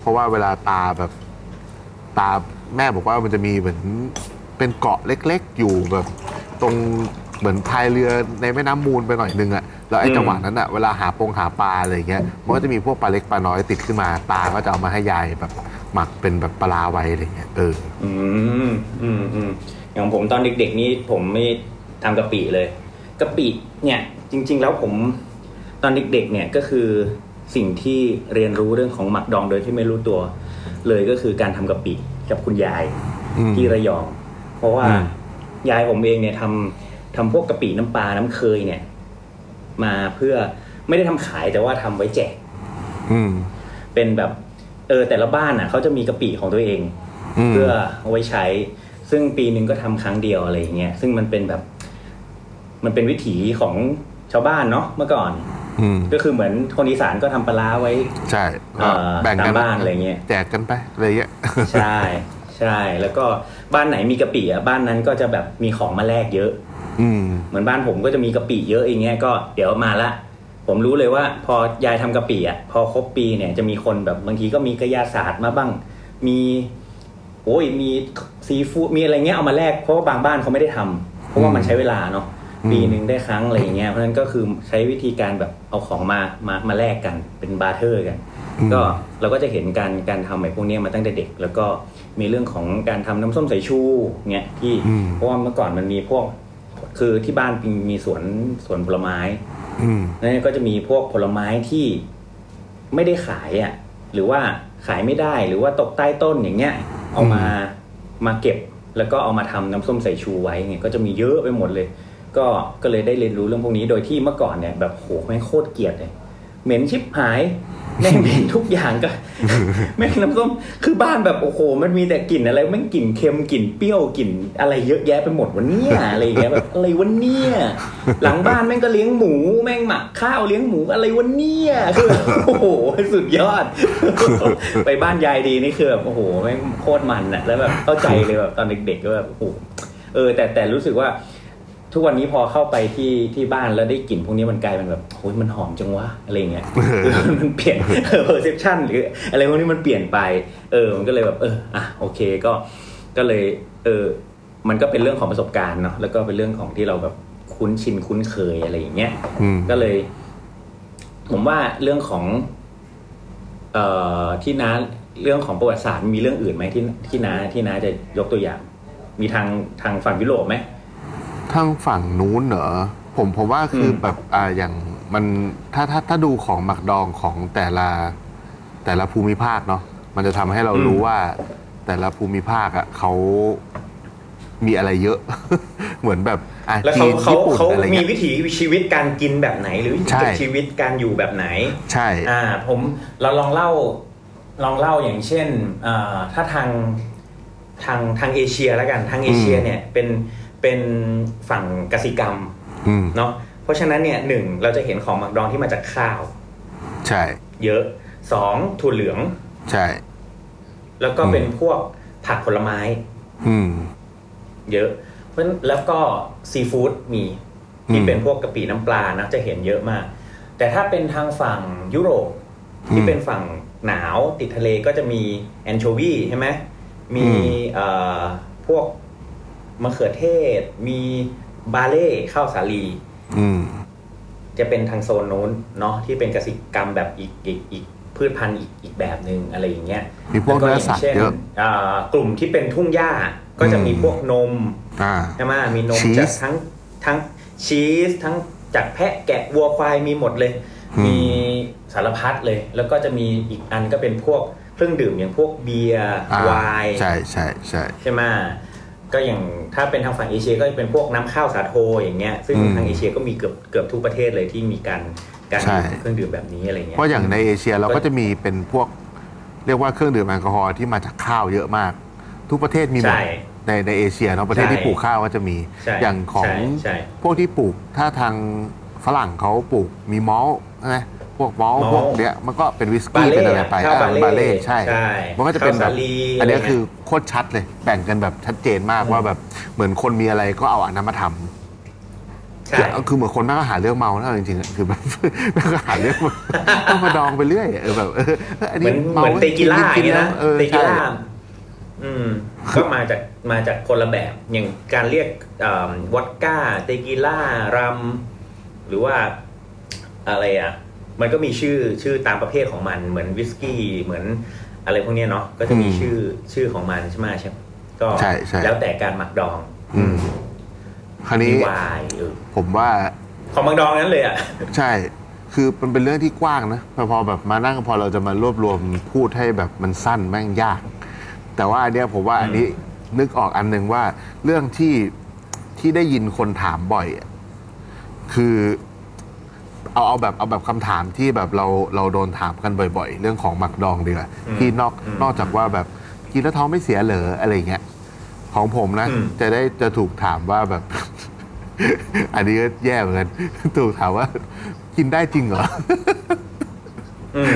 เพราะว่าเวลาตาแบบตาแม่บอกว่ามันจะมีเหมือน เป็นเกาะเล็กๆ อยู่แบบตรงเหมือนพายเรือในแม่น้ำมูลไปหน่อยนึงอะแล้วไอ้อืมจังหวะนั้นอะเวลาหาปงหาปลาอะไรอย่างเงี้ยมันก็จะมีพวกปลาเล็กปลาน้อยติดขึ้นมาตาก็จะเอามาให้ยายแบบหมักเป็นแบบปลาร้าไว้อะไรเงี้ยเอออืมอืมอืมอย่างผมตอนเด็กๆนี่ผมไม่ทำกะปิเลยกะปิเนี่ยจริง ๆ แล้วผมตอนเด็กๆเนี่ยก็คือสิ่งที่เรียนรู้เรื่องของหมักดองโดยที่ไม่รู้ตัว เลยก็คือการทำกะปิกับคุณยายอืมที่ระยองเพ ราะว่าอืมยายผมเองเนี่ยทำทำพวกกะปิน้ำปลาน้ำเคยเนี่ย มาเพื่อไม่ได้ทำขายแต่ว่าทำไว้แจกอืมเป็นแบบ เออแต่ละบ้านอะเขาจะมีกะปิของตัวเองอืมเพื่อเอาไว้ใช้ ซึ่งปีหนึ่งก็ทำครั้งเดียวอะไรอย่างเงี้ยซึ่งมันเป็นแบบ มันเป็นวิถีของชาวบ้านเนาะเมื่อก่อนอืมก็คือเหมือนคนอีสานก็ทำปลาร้าไว้ ใช่เอ่อแบ่งกันตามบ้านอะไรเงี้ยแจกกันไปอะไรเงี้ยใช่ ใช่แล้วก็ บ้านไหนมีกะปิอะบ้านนั้นก็จะแบบมีของมาแลกเยอะ อืมเหมือนบ้านผมก็จะมีกะปิเยอะอย่างเงี้ยก็เดี๋ยวมาละ ผมรู้เลยว่า พอยายทำกะปิอะพอครบปีเนี่ยจะมีคนแบบบางทีก็มีกระยาศาสตร์มาบ้าง มีโอ้ยมีซีฟู้ดมีอะไรเงี้ยเอามาแลกเพราะว่าบางบ้านเขาไม่ได้ทำเพราะว่ามันใช้เวลาเนาะอืมปีหนึ่งได้ครั้งอะไรอย่างเงี้ยเพราะฉะนั้นก็คือใช้วิธีการแบบเอาของมามามาแลกกันเป็น barter กัน ก็เราก็จะเห็นการการทำไอ้พวกเนี้ยมาตั้งแต่เด็ก แล้วก็มีเรื่องของการทำน้ำส้มสายชูเงี้ยที่อืม เพราะว่าเมื่อก่อนมันมีพวก คือที่บ้านมีสวนสวนผลไม้ อืม นั่นก็จะมีพวกผลไม้ที่ไม่ได้ขายอะหรือว่าขายไม่ได้หรือว่าตกใต้ต้นอย่างเงี้ย เอามามาเก็บแล้วก็เอามาทำน้ำส้มสายชูไว้เงี้ยก็จะมีเยอะไปหมดเลย ก็ก็เลยได้เรียนรู้เรื่องพวกนี้โดยที่เมื่อก่อนเนี่ยแบบโหแม่งโคตรเกลียดเลย เหม็นชิบหายแม่งเหม็นทุกอย่างก็แม่งน้ำส้มคือบ้านแบบโอ้โห มันมีแต่กลิ่นอะไรแม่งกลิ่นเค็มกลิ่นเปรี้ยวกลิ่นอะไรเยอะแยะไปหมดวันเนี้ยอะไรอย่างเงี้ยแบบอะไรวันเนี้ยหลังบ้านแม่งก็เลี้ยงหมู แม่งหมักข้าวเลี้ยงหมูอะไรวันเนี้ยคือแบบโอ้โหสุดยอด ไปบ้านยายดีนี่คือแบบโอ้โหแม่งโคตรมันอะแล้วแบบเข้าใจเลยแบบตอนเด็กๆก็แบบโอ้โหเออแต่แต่รู้สึกว่า ทุกวันนี้พอเข้าไปที่ที่บ้านแล้วได้กลิ่นพวกนี้มันกลายเป็นแบบโอ้ยมันหอมจังวะอะไรเงี้ยมันเปลี่ยน perception หรืออะไรพวกนี้มันเปลี่ยนไป เออ มันก็เลยแบบ เอออะโอเคก็ก็เลย เออ มันก็เป็นเรื่องของประสบการณ์เนาะแล้วก็เป็นเรื่องของที่เราแบบคุ้นชินคุ้นเคยอะไรอย่างเงี้ยอืมก็เลย ผมว่าเรื่องของ เอ่อที่น้าเรื่องของประวัติศาสตร์มีเรื่องอื่นไหมที่ที่น้าที่น้าจะยกตัวอย่าง มีทางทางฝั่งยุโรปไหม ทางฝั่งนู้นเหรอผมผมว่าคืออม แบบอ่าอย่างมันถ้าถ้าถ้าดูของหมักดองของแต่ละแต่ละภูมิภาคเนาะมันจะทำให้เรารู้ว่าแต่ละภูมิภาคอะเขามีอะไรเยอะ เหมือนแบบอะแล้วจีเขานเขาญี่ปุ่นเขาอะไรมีเงี้ย วิถีชีวิตการกินแบบไหน หรือวิถีใช่ ชีวิตการอยู่แบบไหน ใช่ อ่าผมเราลองเล่าลองเล่าอย่างเช่นอ่าถ้าทางทางทางเอเชียแล้วกันทางเอเชียเนี่ยเป็น เป็นฝั่งกสิกรรมอืมเนาะเพราะฉะนั้นเนี่ยหนึ่งเราจะเห็นของหมักดองที่มาจากข้าว ใช่ เยอะสองถั่วเหลือง ใช่ แล้วก็อืมเป็นพวกผักผลไม้ อืม เยอะ เพราะฉะนั้นแล้วก็ซีฟู้ดมีที่อืมเป็นพวกกะปิน้ำปลานะจะเห็นเยอะมาก แต่ถ้าเป็นทางฝั่งยุโรปที่อืมเป็นฝั่งหนาวติดทะเลก็จะมีแอนโชวีใช่ไหมมีอืมเอ่อพวก มะเขือเทศ มีบาเล่ข้าวสาลีอืมจะเป็นทางโซนนู้นเนาะที่เป็นกสิกรรมแบบอีกอีกอีกพืชพันธุ์อีกอีกแบบหนึ่งอะไรอย่างเงี้ยมีพวกแล้เนื้ออย่างสัตว์ช่นเยอะอ่ากลุ่มที่เป็นทุ่งหญ้าก็จะมีอืมพวกนมอ่าใช่ไหมมีนมชีสจากทั้งทั้งชีสทั้งจากแพะแกะวัวควายมีหมดเลยอืมมีสารพัดเลย แล้วก็จะมีอีกอันก็เป็นพวกเครื่องดื่มอย่างพวกเบียร์อ่าไวน์ใช่ใช่ใช่ใช่ไหม ก็อย่างถ้าเป็นทางฝั่งเอเชียก็จะเป็นพวกน้ำข้าวสาโทอย่างเงี้ยซึ่งอืมทางเอเชียก็มีเกือบเกือบทุกประเทศเลยที่มีการการใช่ดื่มเครื่องดื่มแบบนี้อะไรเงี้ยเพราะอย่างในเอเชียเราก็จะมีเป็นพวกเรียกว่าเครื่องดื่มแอลกอฮอล์ที่มาจากข้าวเยอะมาก ทุกประเทศมีหมดใช่ในในเอเชียเนาะประเทศใช่ที่ปลูกข้าวก็จะมีใช่อย่างของใช่ใช่พวกที่ปลูกถ้าทางฝรั่งเขาปลูกมีมอลต์ใช่ไหม พวกมอลต์มอลต์พวกเนี้ยมันก็เป็นวิสกี้เล่เป็นอะไรไปข้าวอ่า barley barley ใช่ใช่ มันก็จะเป็นแบบข้าวสาลีอันเนี้ยอะไรเงี้ยคือโคตรชัดเลย แบ่งกันแบบชัดเจนมากว่าแบบเหมือนคนมีอะไรก็เอาอันนั้นมาทำใช่คือคือเหมือนคนแม่งก็หาเรื่องเมาแล้วจริงๆอะคือแบบแม่งก็หาเรื่องมาต้องมาดองไปเรื่อยเออแบบเออเอออันเหนี้มือนเมาเหมือนเตกิล่าอย่างเงี้ยนะเออเตกิใช่ล่าอืมก็มาจากมาจากคนละแบบอย่างการเรียกวอดก้าเตกิล่ารัมหรือว่าอะไรอะ มันก็มีชื่อชื่อตามประเภทของมันเหมือนวิสกี้เหมือนอะไรพวกเนี้ยเนาะก็จะมีอืมชื่อชื่อของมันใช่ไหมใช่ก็ใช่ใช่แล้วแต่การหมักดอง อืมคราวมีนี้วายเออผมว่า ของหมักดองนั้นเลยอะใช่ คือมันเป็นเรื่องที่กว้างนะพอพอแบบมานั่งพอเราจะมารวบรวมพูดให้แบบมันสั้นแม่งยาก แต่ว่าอันเนี้ยผมว่าอันนี้นึกออกอันหนึ่งว่าเรื่องที่ที่ได้ยินคนถามบ่อยอะคือ เอาเอาแบบเอาแบบคำถามที่แบบเราเราโดนถามกันบ่อย ๆ เรื่องของหมักดองดีกว่าอืมที่นอกอืมนอกจากว่าแบบกินแล้วท้องไม่เสียเหรออะไรเงี้ยของผมนะ อืม จะได้จะถูกถามว่าแบบ อันนี้ก็แย่เหมือนกันถูกถามว่า กินได้จริงเหรอ อืม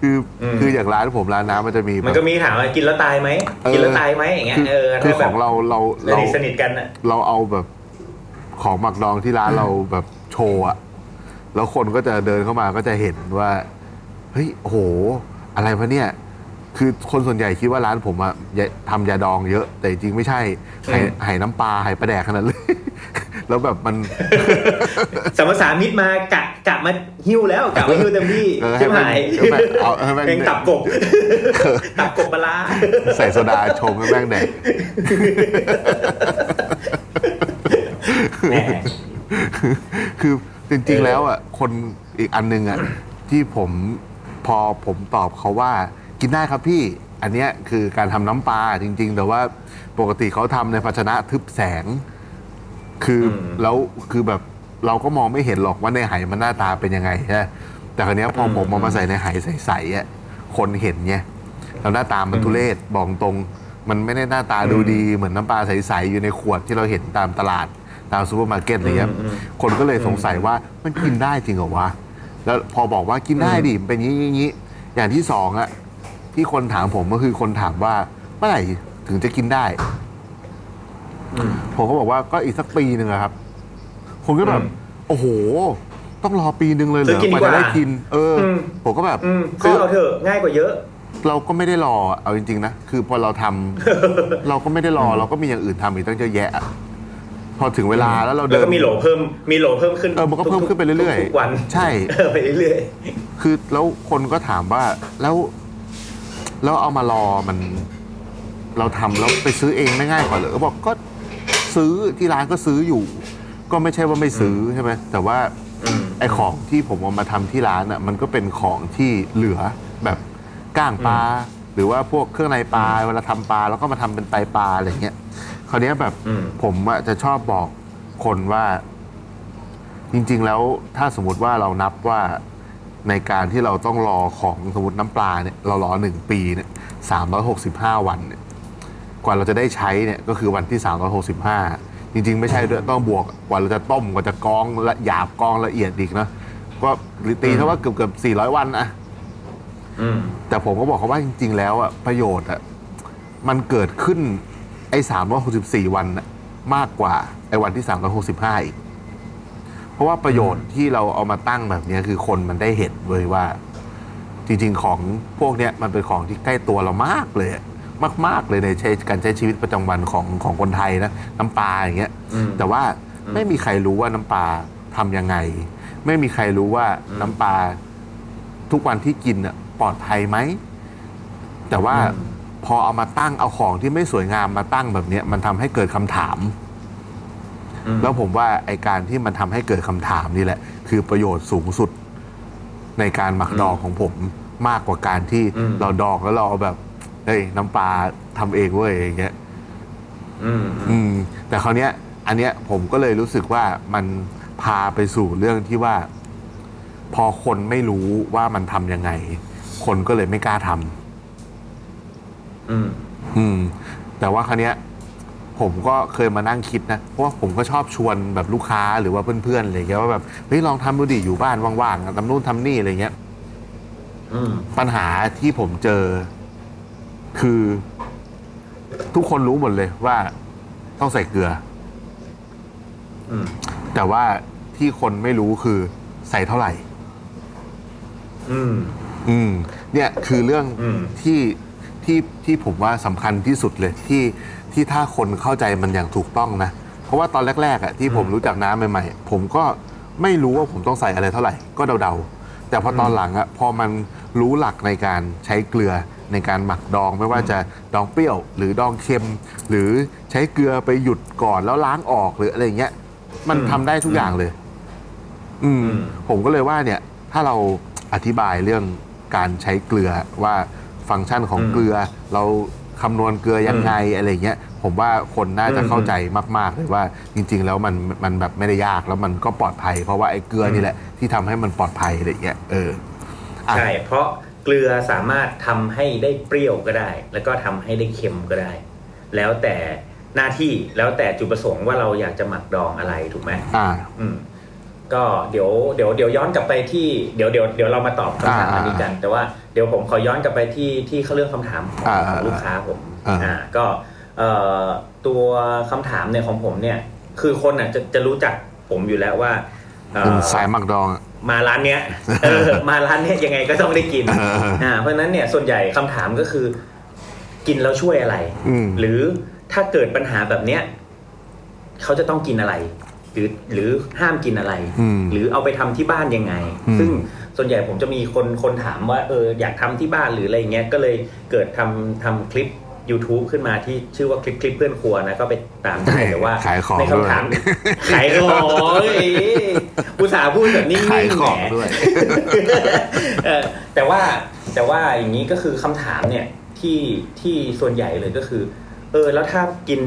คืออม คืออย่างร้านผมร้านน้ำมันจะมีแบมันบก็มีถามว่ากินแล้วตายไหมเออ กินแล้วตายไหมอย่างเงี้ยคือเออคือถ้าขแบอบงเราเราสเรานิทสนิทกันอะ เราเอาแบบของหมักดองที่ร้านเราแบบโชว์อะ แล้วคนก็จะเดินเข้ามาก็จะเห็นว่า เฮ้ยโอ้โห อะไรวะเนี่ย คือคนส่วนใหญ่คิดว่าร้านผมอะยาทำยาดองเยอะ แต่จริงๆไม่ใช่ไหอืมไหน้ำปลาไหปลาแดกขนาดเลย แล้วแบบมัน สมสามิตรมากะกะมาหิ้วแล้วกะมาหิ้วเต็มที่เออให้ใช่ไหมมันให้มันเอาให้มันเป็นตับกบ ตับกบปลาร้าใส่โซดาชงให้แม่งแดก แหม คือ จริงๆแล้วอะคนอีกอันหนึงอะ ที่ผมพอผมตอบเขาว่ากินได้ครับพี่ อันเนี้ยคือการทำน้ำปลาจริง ๆ แต่ว่าปกติเขาทำในภาชนะทึบแสง คืออมแล้วคือแบบเราก็มองไม่เห็นหรอกว่าในไหมันหน้าตาเป็นยังไงใช่ไหมแต่คราวเนี้ยพอผมเอามาใส่ในไหใสๆอะคนเห็นไงแล้วหน้าตามันทุเรศบอกตรง มันไม่ได้หน้าตาดูดีเหมือนน้ำปลาใสๆอยู่ในขวดที่เราเห็นตามตลาด ตามซูเปอร์มาร์เก็ตอะไรเงี้ยอืมอืมคนก็เลยสงสัยว่ามันกินได้จริงเหรอวะ แล้วพอบอกว่ากินได้ดิมันเป็นอย่างนี้อย่างนี้อย่างที่สองอะที่คนถามผมก็คือคนถามว่าเมื่อไหร่ถึงจะกินได้อืมผมก็บอกว่าก็อีกสักปีหนึ่งอะครับผมก็แบบอืมโอ้โห ต้องรอปีนึงเลยเหรซื้ออกินกดีกว่าว่าจะได้กิน เอออมผมก็แบบอืมก็ซื้อเอาเถอะง่ายกว่าเยอะเราก็ไม่ได้รอ เอาจริง ๆ นะ คือพอเราทำเราก็ไม่ได้รอ เราก็มีอย่างอื่นทำอีกตั้งเยอะแยะ อะพอถึงเวลาแล้วเราแล้วเดินก็มีโหลเพิ่มมีโหลเพิ่มขึ้นเออมันก็เพิ่มขึ้นไปเรื่อยๆทุกๆวันใช่เออไปเรื่อยคือแล้วคนก็ถามว่าแล้วแล้วเอามารอมัน เราทำแล้วไปซื้อเองไม่ง่ายกว่าเหรอก็บอกก็ซื้อที่ร้านก็ซื้ออยู่ ก็ไม่ใช่ว่าไม่ซื้อใช่ไหมแต่ว่าๆอืมไอของที่ผมเอามาทำที่ร้านอะ มันก็เป็นของที่เหลือแบบก้างปลาหรือว่าพวกเครื่องในปลาเวลาทำปลาแล้วก็มาทำเป็นไตปลาอะไรเงี้ย คราวเนี้ยแบบอืม ผมอะจะชอบบอกคนว่า จริง ๆ แล้วถ้าสมมติว่าเรานับว่าในการที่เราต้องรอของสมมติน้ำปลาเนี่ยเรารอหนึ่งปีเนี่ยสามร้อยหกสิบห้าวันเนี่ยกว่าเราจะได้ใช้เนี่ยก็คือวันที่สามร้อยหกสิบห้าจริง ๆ ไม่ใช่ด้วยต้องบวกกว่าเราจะต้มกว่าจะกรองละหยาบกรองละเอียดอีกนะก็ตีเท่าว่าเกือบเกือบสี่ร้อยวันอะ อืม แต่ผมก็บอกเขาว่าจริง ๆ แล้วอะประโยชน์อะมันเกิดขึ้น ไอ้สามร้อยหกสิบสี่วันน่ะมากกว่าไอ้วันที่สามร้อยหกสิบห้าอีก เพราะว่าประโยชน์ที่เราเอามาตั้งแบบเนี้ยคือคนมันได้เห็นเลยว่า จริง ๆ ของพวกเนี้ยมันเป็นของที่ใกล้ตัวเรามากเลยอะมาก ๆ เลยในใช้การใช้ชีวิตประจำวันของของคนไทยนะน้ำปลาอย่างเงี้ย อืม แต่ว่าไม่มีใครรู้ว่าน้ำปลาทำยังไง ไม่มีใครรู้ว่าน้ำปลาทุกวันที่กินน่ะปลอดภัยไหม แต่ว่าอืม พอเอามาตั้งเอาของที่ไม่สวยงามมาตั้งแบบเนี้ยมันทำให้เกิดคำถามอืมแล้วผมว่าไอการที่มันทำให้เกิดคำถามนี่แหละ คือประโยชน์สูงสุดในการหมักดองของผมมากกว่าการที่อืม เราดองแล้วเราเอาแบบเฮ้ยน้ำปลาทำเองเว้ยอย่างเงี้ย อืม อืมแต่คราวเนี้ยอันเนี้ยผมก็เลยรู้สึกว่ามันพาไปสู่เรื่องที่ว่า พอคนไม่รู้ว่ามันทำยังไง คนก็เลยไม่กล้าทำ อืม อืม แต่ว่าคราวเนี้ย ผมก็เคยมานั่งคิดนะ เพราะว่าผมก็ชอบชวนแบบลูกค้าหรือว่าเพื่อนๆอะไรเงี้ยว่าแบบเฮ้ยลองทำดูดิอยู่บ้านว่างๆทำนู่นทำนี่อะไรเงี้ย อืม ปัญหาที่ผมเจอ คือ ทุกคนรู้หมดเลยว่าต้องใส่เกลือ อืม แต่ว่าที่คนไม่รู้คือใส่เท่าไหร่ อืม อืม เนี่ยคือเรื่องอืม ที่ ที่ที่ผมว่าสำคัญที่สุดเลยที่ที่ถ้าคนเข้าใจมันอย่างถูกต้องนะ เพราะว่าตอนแรกๆอะที่ผมรู้จักน้ำใหม่ๆ ผมก็ไม่รู้ว่าผมต้องใส่อะไรเท่าไหร่ ก็เดาๆ แต่พอตอนหลังอะพอมันรู้หลักในการใช้เกลือในการหมักดองไม่ว่าจะดองเปรี้ยว หรือดองเค็ม หรือใช้เกลือไปหยุดก่อนแล้วล้างออกหรืออะไรอย่างเงี้ย มันอืมทำได้ทุกอย่างเลยอืมอืม ผมก็เลยว่าเนี่ย ถ้าเราอธิบายเรื่องการใช้เกลือว่า ฟังก์ชันของอืมเกลือ เราคำนวณเกลือยังไงอะไรเงี้ยผมว่าคนน่าจะอืมเข้าใจมาก ๆ เลยว่าจริง ๆ แล้วมันมันแบบไม่ได้ยากแล้วมันก็ปลอดภัย เพราะว่าไอ้เกลือนี่แหละที่ทำให้มันปลอดภัยอะไรเงี้ยเอออะใช่เพราะเกลือสามารถทำให้ได้เปรี้ยวก็ได้ แล้วก็ทำให้ได้เค็มก็ได้ แล้วแต่หน้าที่แล้วแต่จุดประสงค์ว่าเราอยากจะหมักดองอะไรถูกไหมอ่า อืม ก็เดี๋ยวเดี๋ยวเดี๋ยวย้อนกลับไปที่เดี๋ยวเดี๋ยวเดี๋ยวเรามาตอบคำถามอ่าอันนี้กัน แต่ว่าเดี๋ยวผมขอย้อนกลับไปที่ที่เขาเรื่องคำถามของอ่าของลูกค้าผมอ่าอ่าก็เอ่อตัวคำถามเนี่ยของผมเนี่ย คือคนอะจะจะรู้จักผมอยู่แล้วว่าเอ่อเป็นสายหมักดองอะมาร้านเนี้ยเออมาร้านเนี้ยยังไงก็ต้องได้กินเอออ่อ่าเพราะฉะนั้นเนี่ยส่วนใหญ่คำถามก็คือ กินแล้วช่วยอะไรอืมหรือถ้าเกิดปัญหาแบบเนี้ยเขาจะต้องกินอะไร หรือหรือห้ามกินอะไรอืมหรือเอาไปทำที่บ้านยังไงอืมซึ่งส่วนใหญ่ผมจะมีคนคนถามว่าเอออยากทำที่บ้านหรืออะไรเงี้ยก็เลยเกิดทำทำคลิป YouTube ขึ้นมาที่ชื่อว่าคลิปคลิปเพื่อนครัวนะก็ไปตามได้แต่ว่าขายของในด้วยคำถามขายของเอ้ยอุตส่าห์พูดแบบนิ่งๆขายของแหมด้วยเออแต่ว่าแต่ว่าอย่างนี้ก็คือคำถามเนี่ยที่ที่ส่วนใหญ่เลยก็คือ เออ แล้วถ้ากิน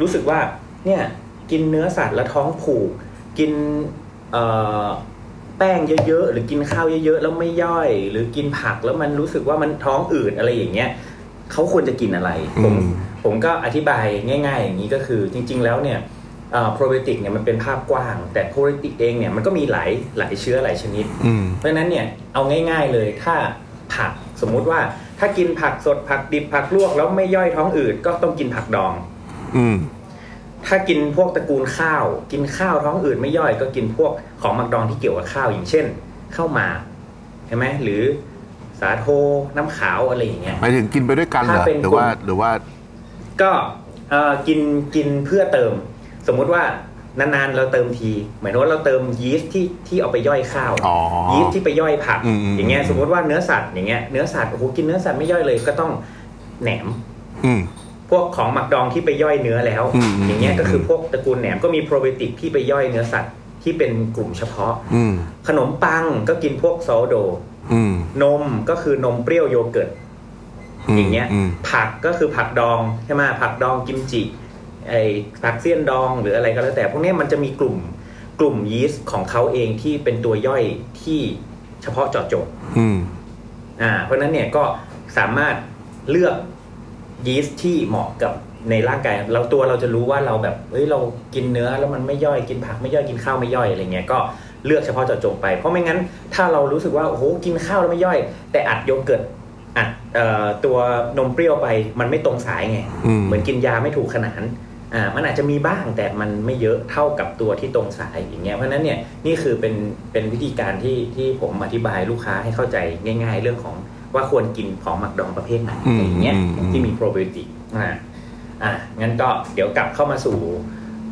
รู้สึกว่าเนี่ย กินเนื้อสัตว์แล้วท้องผูก กินเอ่อแป้งเยอะๆ หรือกินข้าวเยอะๆ แล้วไม่ย่อย หรือกินผักแล้วมันรู้สึกว่ามันท้องอืดอะไรอย่างเงี้ยเขาควรจะกินอะไรผมอืมผมก็อธิบายง่าย ๆ อย่างนี้ก็คือจริง ๆ แล้วเนี่ยโปรไบโอติกเนี่ยมันเป็นภาพกว้าง แต่โปรไบโอติกเองเนี่ยมันก็มีหลายหลายเชื้อหลายชนิดอืมเพราะฉะนั้นเนี่ยเอาง่าย ๆเลยถ้าผักสมมุติว่าถ้ากินผักสดผักดิบผักลวกแล้วไม่ย่อยท้องอืดก็ต้องกินผักดอง อืม ถ้ากินพวกตระกูลข้าว กินข้าวท้องอืดไม่ย่อยก็กินพวกของหมักดองที่เกี่ยวกับข้าวอย่างเช่นข้าวหมากใช่ไหมหรือสาโทน้ำขาวอะไรอย่างเงี้ยหมายถึงกินไปด้วยกันเหรอถ้าเป็นหรือว่าหรือว่า ก็เอ่อกินกินเพื่อเติม สมมุติว่านานๆเราเติมทีเหมือนว่าเราเติมยีสต์ที่ที่เอาไปย่อยข้าวอ๋อยีสต์ที่ไปย่อยผักอืมอืมอย่างเงี้ยสมมติว่าเนื้อสัตว์อย่างเงี้ยเนื้อสัตว์โอ้โหกินเนื้อสัตว์ไม่ย่อยเลยก็ต้องแหนมอืม พวกของหมักดองที่ไปย่อยเนื้อแล้วอืมอืมอย่างเงี้ยก็คือพวกตระกูลแหนมก็มีโปรไบโอติกที่ไปย่อยเนื้อสัตว์ที่เป็นกลุ่มเฉพาะอืมขนมปังก็กินพวกซอสโดอืมนมก็คือนมเปรี้ยวโยเกิร์ตมอย่างเงี้ยมผักก็คือผักดองใช่ไหมผักดองกิมจิไอผักเสี้ยนดองหรืออะไรก็แล้วแต่ พวกเนี้ยมันจะมีกลุ่มกลุ่มยีสต์ของเขาเองที่เป็นตัวย่อยที่เฉพาะเจาะจงอืมอ่า เพราะฉะนั้นเนี่ยก็สามารถเลือก ยีสต์ที่เหมาะกับในร่างกายเราตัวเราจะรู้ว่าเราแบบเฮ้ยเรากินเนื้อแล้วมันไม่ย่อยกินผักไม่ย่อยกินข้าวไม่ย่อยอะไรเงี้ยก็เลือกเฉพาะเจาะจงไป เพราะไม่งั้นถ้าเรารู้สึกว่าโอ้โหกินข้าวแล้วไม่ย่อย แต่อัดโยเกิร์ตอัดเอ่อตัวนมเปรี้ยวไปมันไม่ตรงสายไงอืมเหมือนกินยาไม่ถูกขนานอ่ามันอาจจะมีบ้างแต่มันไม่เยอะเท่ากับตัวที่ตรงสายอย่างเงี้ยเพราะฉะนั้นเนี่ยนี่คือเป็นเป็นวิธีการที่ที่ผมอธิบายลูกค้าให้เข้าใจง่าย ๆ เรื่องของ ว่าควรกินของหมักดองประเภทไหนอืมอะไรอย่างเงี้ยอืมอืมที่มีโปรไบโอติกอ่าอ่างั้นก็เดี๋ยวกลับเข้ามาสู่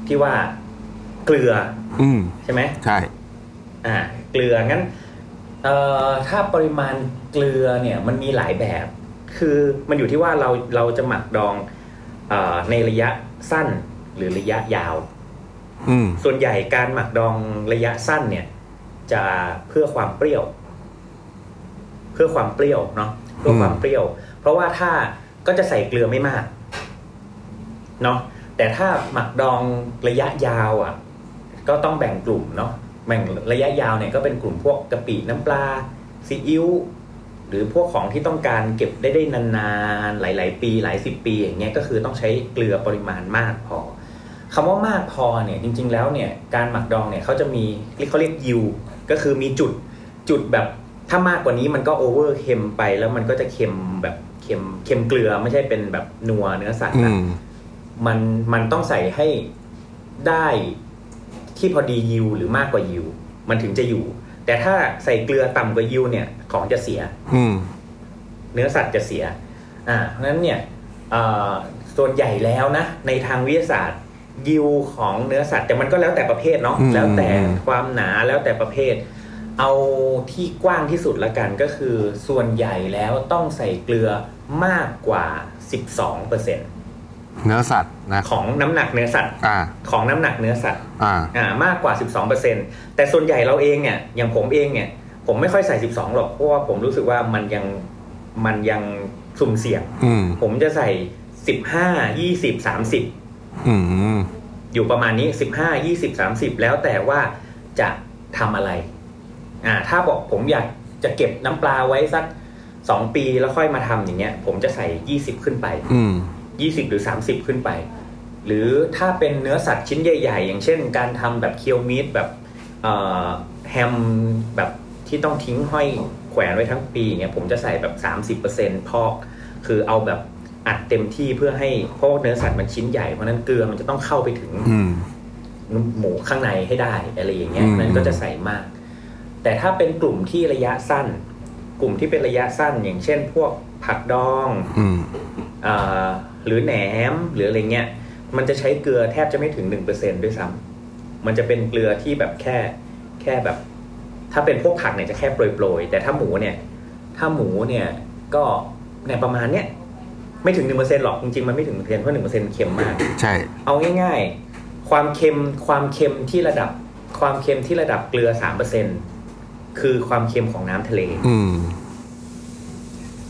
ที่ว่าเกลือ อืมใช่ไหมใช่อ่า เกลืองั้นเอ่อถ้าปริมาณเกลือเนี่ย มันมีหลายแบบ คือมันอยู่ที่ว่าเราเราจะหมักดองเออในระยะสั้นหรือระยะยาวอืมส่วนใหญ่การหมักดองระยะสั้นเนี่ย จะเพื่อความเปรี้ยว เพื่อความเปรี้ยวเนาะเพื่อความเปรี้ยว เพราะว่าถ้าก็จะใส่เกลือไม่มากเนาะแต่ถ้าหมักดองระยะยาวอะ ก็ต้องแบ่งกลุ่มเนาะแบ่งระยะยาวเนี่ยก็เป็นกลุ่มพวกกะปิน้ำปลาซีอิ๊วหรือพวกของที่ต้องการเก็บได้ได้นานๆหลาย ๆ ปีหลายสิบปี อย่างเงี้ยก็คือต้องใช้เกลือปริมาณมากพอคำว่ามากพอเนี่ยจริง ๆ แล้วเนี่ยการหมักดองเนี่ยเขาจะมีเขาเรียกยิวก็คือมีจุดจุดแบบ ถ้ามากกว่านี้มันก็โอเวอร์เค็มไปแล้วมันก็จะเค็มแบบเค็มเค็มเกลือไม่ใช่เป็นแบบนัวเนื้อสัตว์อืนะมมันมันต้องใส่ให้ได้ที่พอดียิวหรือมากกว่ายิวมันถึงจะอยู่ แต่ถ้าใส่เกลือต่ำกว่ายิวเนี่ย ของจะเสีย อืมเนื้อสัตว์จะเสีย อ่าเพราะฉะนั้นเนี่ยเอ่อส่วนใหญ่แล้วนะ ในทางวิทยาศาสตร์ยิวของเนื้อสัตว์แต่มันก็แล้วแต่ประเภทเนาะอืมแล้วแต่อืมความหนาแล้วแต่ประเภท เอาที่กว้างที่สุดละกันก็คือส่วนใหญ่แล้วต้องใส่เกลือมากกว่า 12%เเนื้อสัตว์นะของน้ำหนักเนื้อสัตว์อ่าของน้ำหนักเนื้อสัตว์อ่าอ่ามากกว่า 12%แต่ส่วนใหญ่เราเองเนี่ยอย่างผมเองเนี่ย ผมไม่ค่อยใส่ 12หรอกเพราะว่าผมรู้สึกว่ามันยังมันยังสุ่มเสี่ยงอืมผมจะใส่ 15 20 30 อืมอยู่ประมาณนี้ 15 20 30 แล้วแต่ว่าจะทำอะไร อ่าถ้าบอกผมอยากจะเก็บน้ำปลาไว้สัก2ปีแล้วค่อยมาทำอย่างเงี้ย ผมจะใส่20ขึ้นไปอืม20หรือ30ขึ้นไป หรือถ้าเป็นเนื้อสัตว์ชิ้นใหญ่ ๆ อย่างเช่น การทำแบบเคียวมีดแบบเอ่อแฮมแบบที่ต้องทิ้งห้อยแขวนไว้ทั้งปีเนี่ยผมจะใส่แบบ30%พอก คือเอาแบบอัดเต็มที่เพื่อให้เพราะว่าเนื้อสัตว์มันชิ้นใหญ่เพราะฉะนั้นเกลือมันจะต้องเข้าไปถึงอืมหมูข้างในให้ได้อะไรอย่างเงี้ยอืมมันก็จะใส่มาก แต่ถ้าเป็นกลุ่มที่ระยะสั้น กลุ่มที่เป็นระยะสั้น อย่างเช่น พวกผักดองอืมอ่าหรือแหนมหรืออะไรเงี้ย มันจะใช้เกลือแทบจะไม่ถึงหนึ่งเปอร์เซ็นด้วยซ้ำมันจะเป็นเกลือที่แบบแค่แค่แบบ ถ้าเป็นพวกผักเนี่ยจะแค่โปรยๆแต่ถ้าหมูเนี่ย ถ้าหมูเนี่ยก็เนี่ยประมาณเนี้ยไม่ถึงหนึ่งเปอร์เซ็นหรอกจริงๆมันไม่ถึงหนึ่งเปอร์เซ็นเพราะหนึ่งเปอร์เซ็นเค็มมาก ใช่ เอาง่าย ๆ ความเค็มความเค็มที่ระดับ ความเค็มที่ระดับเกลือสามเปอร์เซ็น คือความเค็มของน้ำทะเล อืม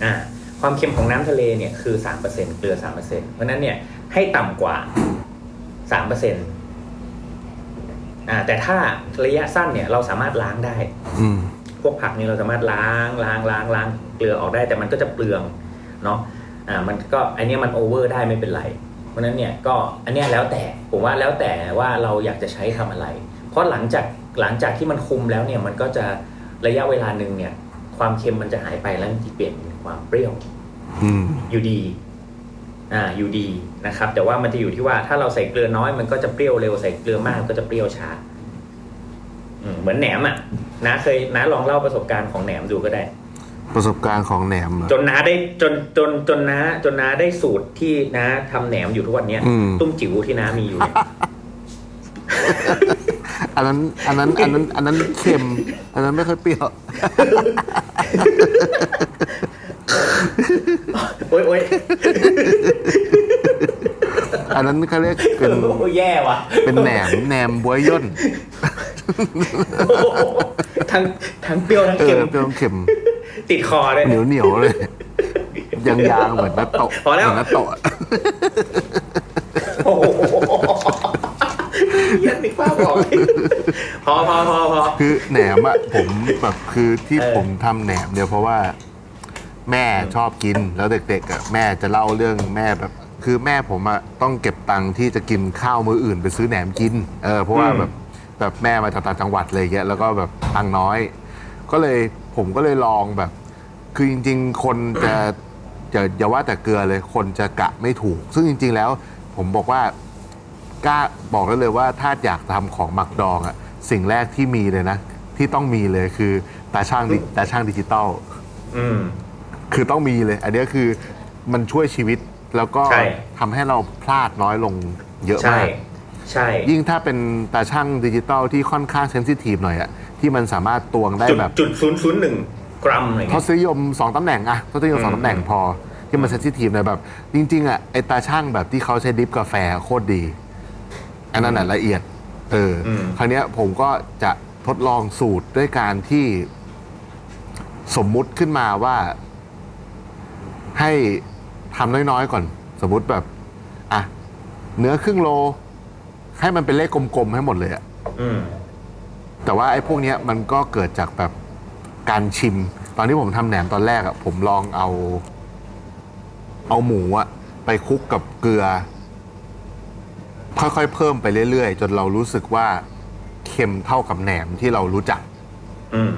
อ่า ความเค็มของน้ำทะเลเนี่ยคือสามเปอร์เซ็นเกลือสามเปอร์เซ็นเพราะฉะนั้นเนี่ยให้ต่ำกว่าสามเปอร์เซ็นอ่า แต่ถ้าระยะสั้นเนี่ย เราสามารถล้างได้ อืมพวกผักนี่เราสามารถล้างล้างล้างล้างเกลือออกได้ แต่มันก็จะเปลืองเนาะอ่า มันก็อันเนี้ยมันโอเวอร์ได้ไม่เป็นไร เพราะฉะนั้นเนี่ยก็อันเนี้ยแล้วแต่ผมว่าแล้วแต่ว่าเราอยากจะใช้ทำอะไร เพราะหลังจาก หลังจากที่มันคุมแล้วเนี่ยมันก็จะระยะเวลาหนึ่งเนี่ย ความเค็มมันจะหายไปแล้วมันจะเปลี่ยนเป็นความเปรี้ยวอืมอยู่ดี อ่าอยู่ดีนะครับ แต่ว่ามันจะอยู่ที่ว่าถ้าเราใส่เกลือน้อยมันก็จะเปรี้ยวเร็วใส่เกลือมากก็จะเปรี้ยวช้าอืมเหมือนแหนมอะน้าเคยน้าลองเล่าประสบการณ์ของแหนมดูก็ได้ ประสบการณ์ของแหนมเหรอจนน้าได้จนจนจนน้าจนน้าได้สูตรที่น้าทำแหนมอยู่ทุกวันเนี้ยอืมตุ้มจิ๋วที่น้ามีอยู่เนี่ย อันนั้นอันนั้นอันนั้นอันนั้นเค็ม อันนั้นไม่ค่อยเปรี้ยว โอ๊ยโอ๊ยอันนั้นเขาเรียกเป็นโอ้ยแย่ว่ะเป็นแหนมแหนมบวยย่นโอ้โหทั้งทั้งเปรี้ยวทั้งเอเค็อมเปรี้ยวเค็มติดคอเลย เหนียวเหนียวๆเลยยางยางๆเหมือนนัตโตะพอแล้ว เหมือนนัตโตะ โอ้โห ยันนึกภาพออกพอพอพอพอคือแหนมอะผมแบบคือที่เออผมทำแหนมเนี่ยเพราะว่า แม่ชอบกินแล้วเด็กๆอะแม่จะเล่าเรื่องแม่แบบ คือแม่ผมอะต้องเก็บตังค์ที่จะกินข้าวมื้ออื่น ไปซื้อแหนมกินเออเพราะว่าแบบแบบแม่มาจากต่างจังหวัดเลยเงี้ยแล้วก็แบบตังค์น้อย ก็เลยผมก็เลยลองแบบ คือจริง ๆ คนจะจะอย่าว่าแต่เกลือเลยคนจะกะไม่ถูก ซึ่งจริง ๆ แล้ว ผมบอกว่า กล้าบอกได้เลยว่าถ้าอยากทำของหมักดองอะสิ่งแรกที่มีเลยนะ ที่ต้องมีเลยคือตาช่างดิตาช่างดิจิตอล อืม คือต้องมีเลย อันนี้คือมันช่วยชีวิตแล้วก็ใช่ ทำให้เราพลาดน้อยลงเยอะใช่ มาก ใช่ ยิ่งถ้าเป็นตาช่างดิจิตอลที่ค่อนข้างเซนซิทีฟหน่อยอะที่มันสามารถตวงได้จุดแบบจุดศูนย์ศูนย์หนึ่งกรัมอะไรทเงี้ย ศนิยมสองตำแหน่งอะทศนิยมสองอืมตำแหน่งพอ ที่มันเซนซิทีฟหน่อยแบบ จริง ๆอะไอตาช่างแบบที่เขาใช้ดริฟกาแฟโคตรดี อันนั้นน่ะละเอียด เอออคราวเนี้ยผมก็จะทดลองสูตรด้วยการที่สมมุติขึ้นมาว่า ให้ทำน้อยๆก่อน สมมุติแบบ อะ เนื้อครึ่งโล ให้มันเป็นเลขกลมๆให้หมดเลยอะ อืม แต่ว่าไอ้พวกเนี้ยมันก็เกิดจากแบบการชิม ตอนที่ผมทำแหนมตอนแรกอะผมลองเอา เอาหมูอะไปคลุกกับเกลือ ค่อยๆ เพิ่มไปเรื่อยๆ จนเรารู้สึกว่าเค็มเท่ากับแหนมที่เรารู้จัก อืม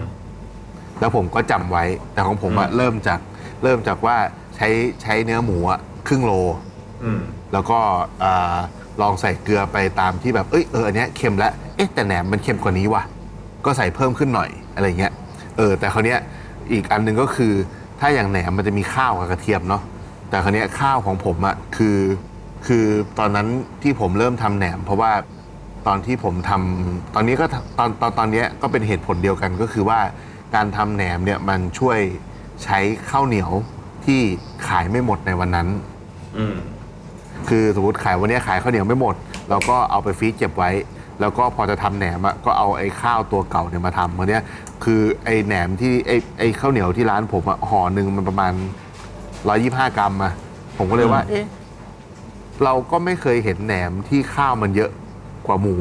แล้วผมก็จำไว้ แต่ของผมอะอืม เริ่มจากเริ่มจากว่าใช้ใช้เนื้อหมูอะครึ่งโล อืม แล้วก็อ่าลองใส่เกลือไปตามที่แบบ เอ้ย เออ อันเนี้ยเค็มแล้ว เอ๊ะ แต่แหนมมันเค็มกว่านี้ว่ะ ก็ใส่เพิ่มขึ้นหน่อยอะไรเงี้ย เออ แต่คราวเนี้ยอีกอันหนึ่งก็คือ ถ้าอย่างแหนมมันจะมีข้าวกับกระเทียมเนาะ แต่คราวเนี้ยข้าวของผมอะคือ คือตอนนั้นที่ผมเริ่มทำแหนม เพราะว่าตอนที่ผมทำตอนนี้ก็ตอนตอนตอนเนี้ยก็เป็นเหตุผลเดียวกันก็คือว่าการทำแหนมเนี่ยมันช่วยใช้ข้าวเหนียวที่ขายไม่หมดในวันนั้น อืม คือสมมติขายวันนี้ขายข้าวเหนียวไม่หมด เราก็เอาไปฟรีซเก็บไว้ แล้วก็พอจะทำแหนมอะก็เอาไอ้ข้าวตัวเก่าเนี่ยมาทำวันนี้ยคือไอ้แหนมที่ไอ้ไอ้ข้าวเหนียวที่ร้านผมอะห่อหนึ่งมันประมาณ 125 กรัมอะผมก็เลยว่า เอ๊ะ เราก็ไม่เคยเห็นแหนมที่ข้าวมันเยอะกว่าหมู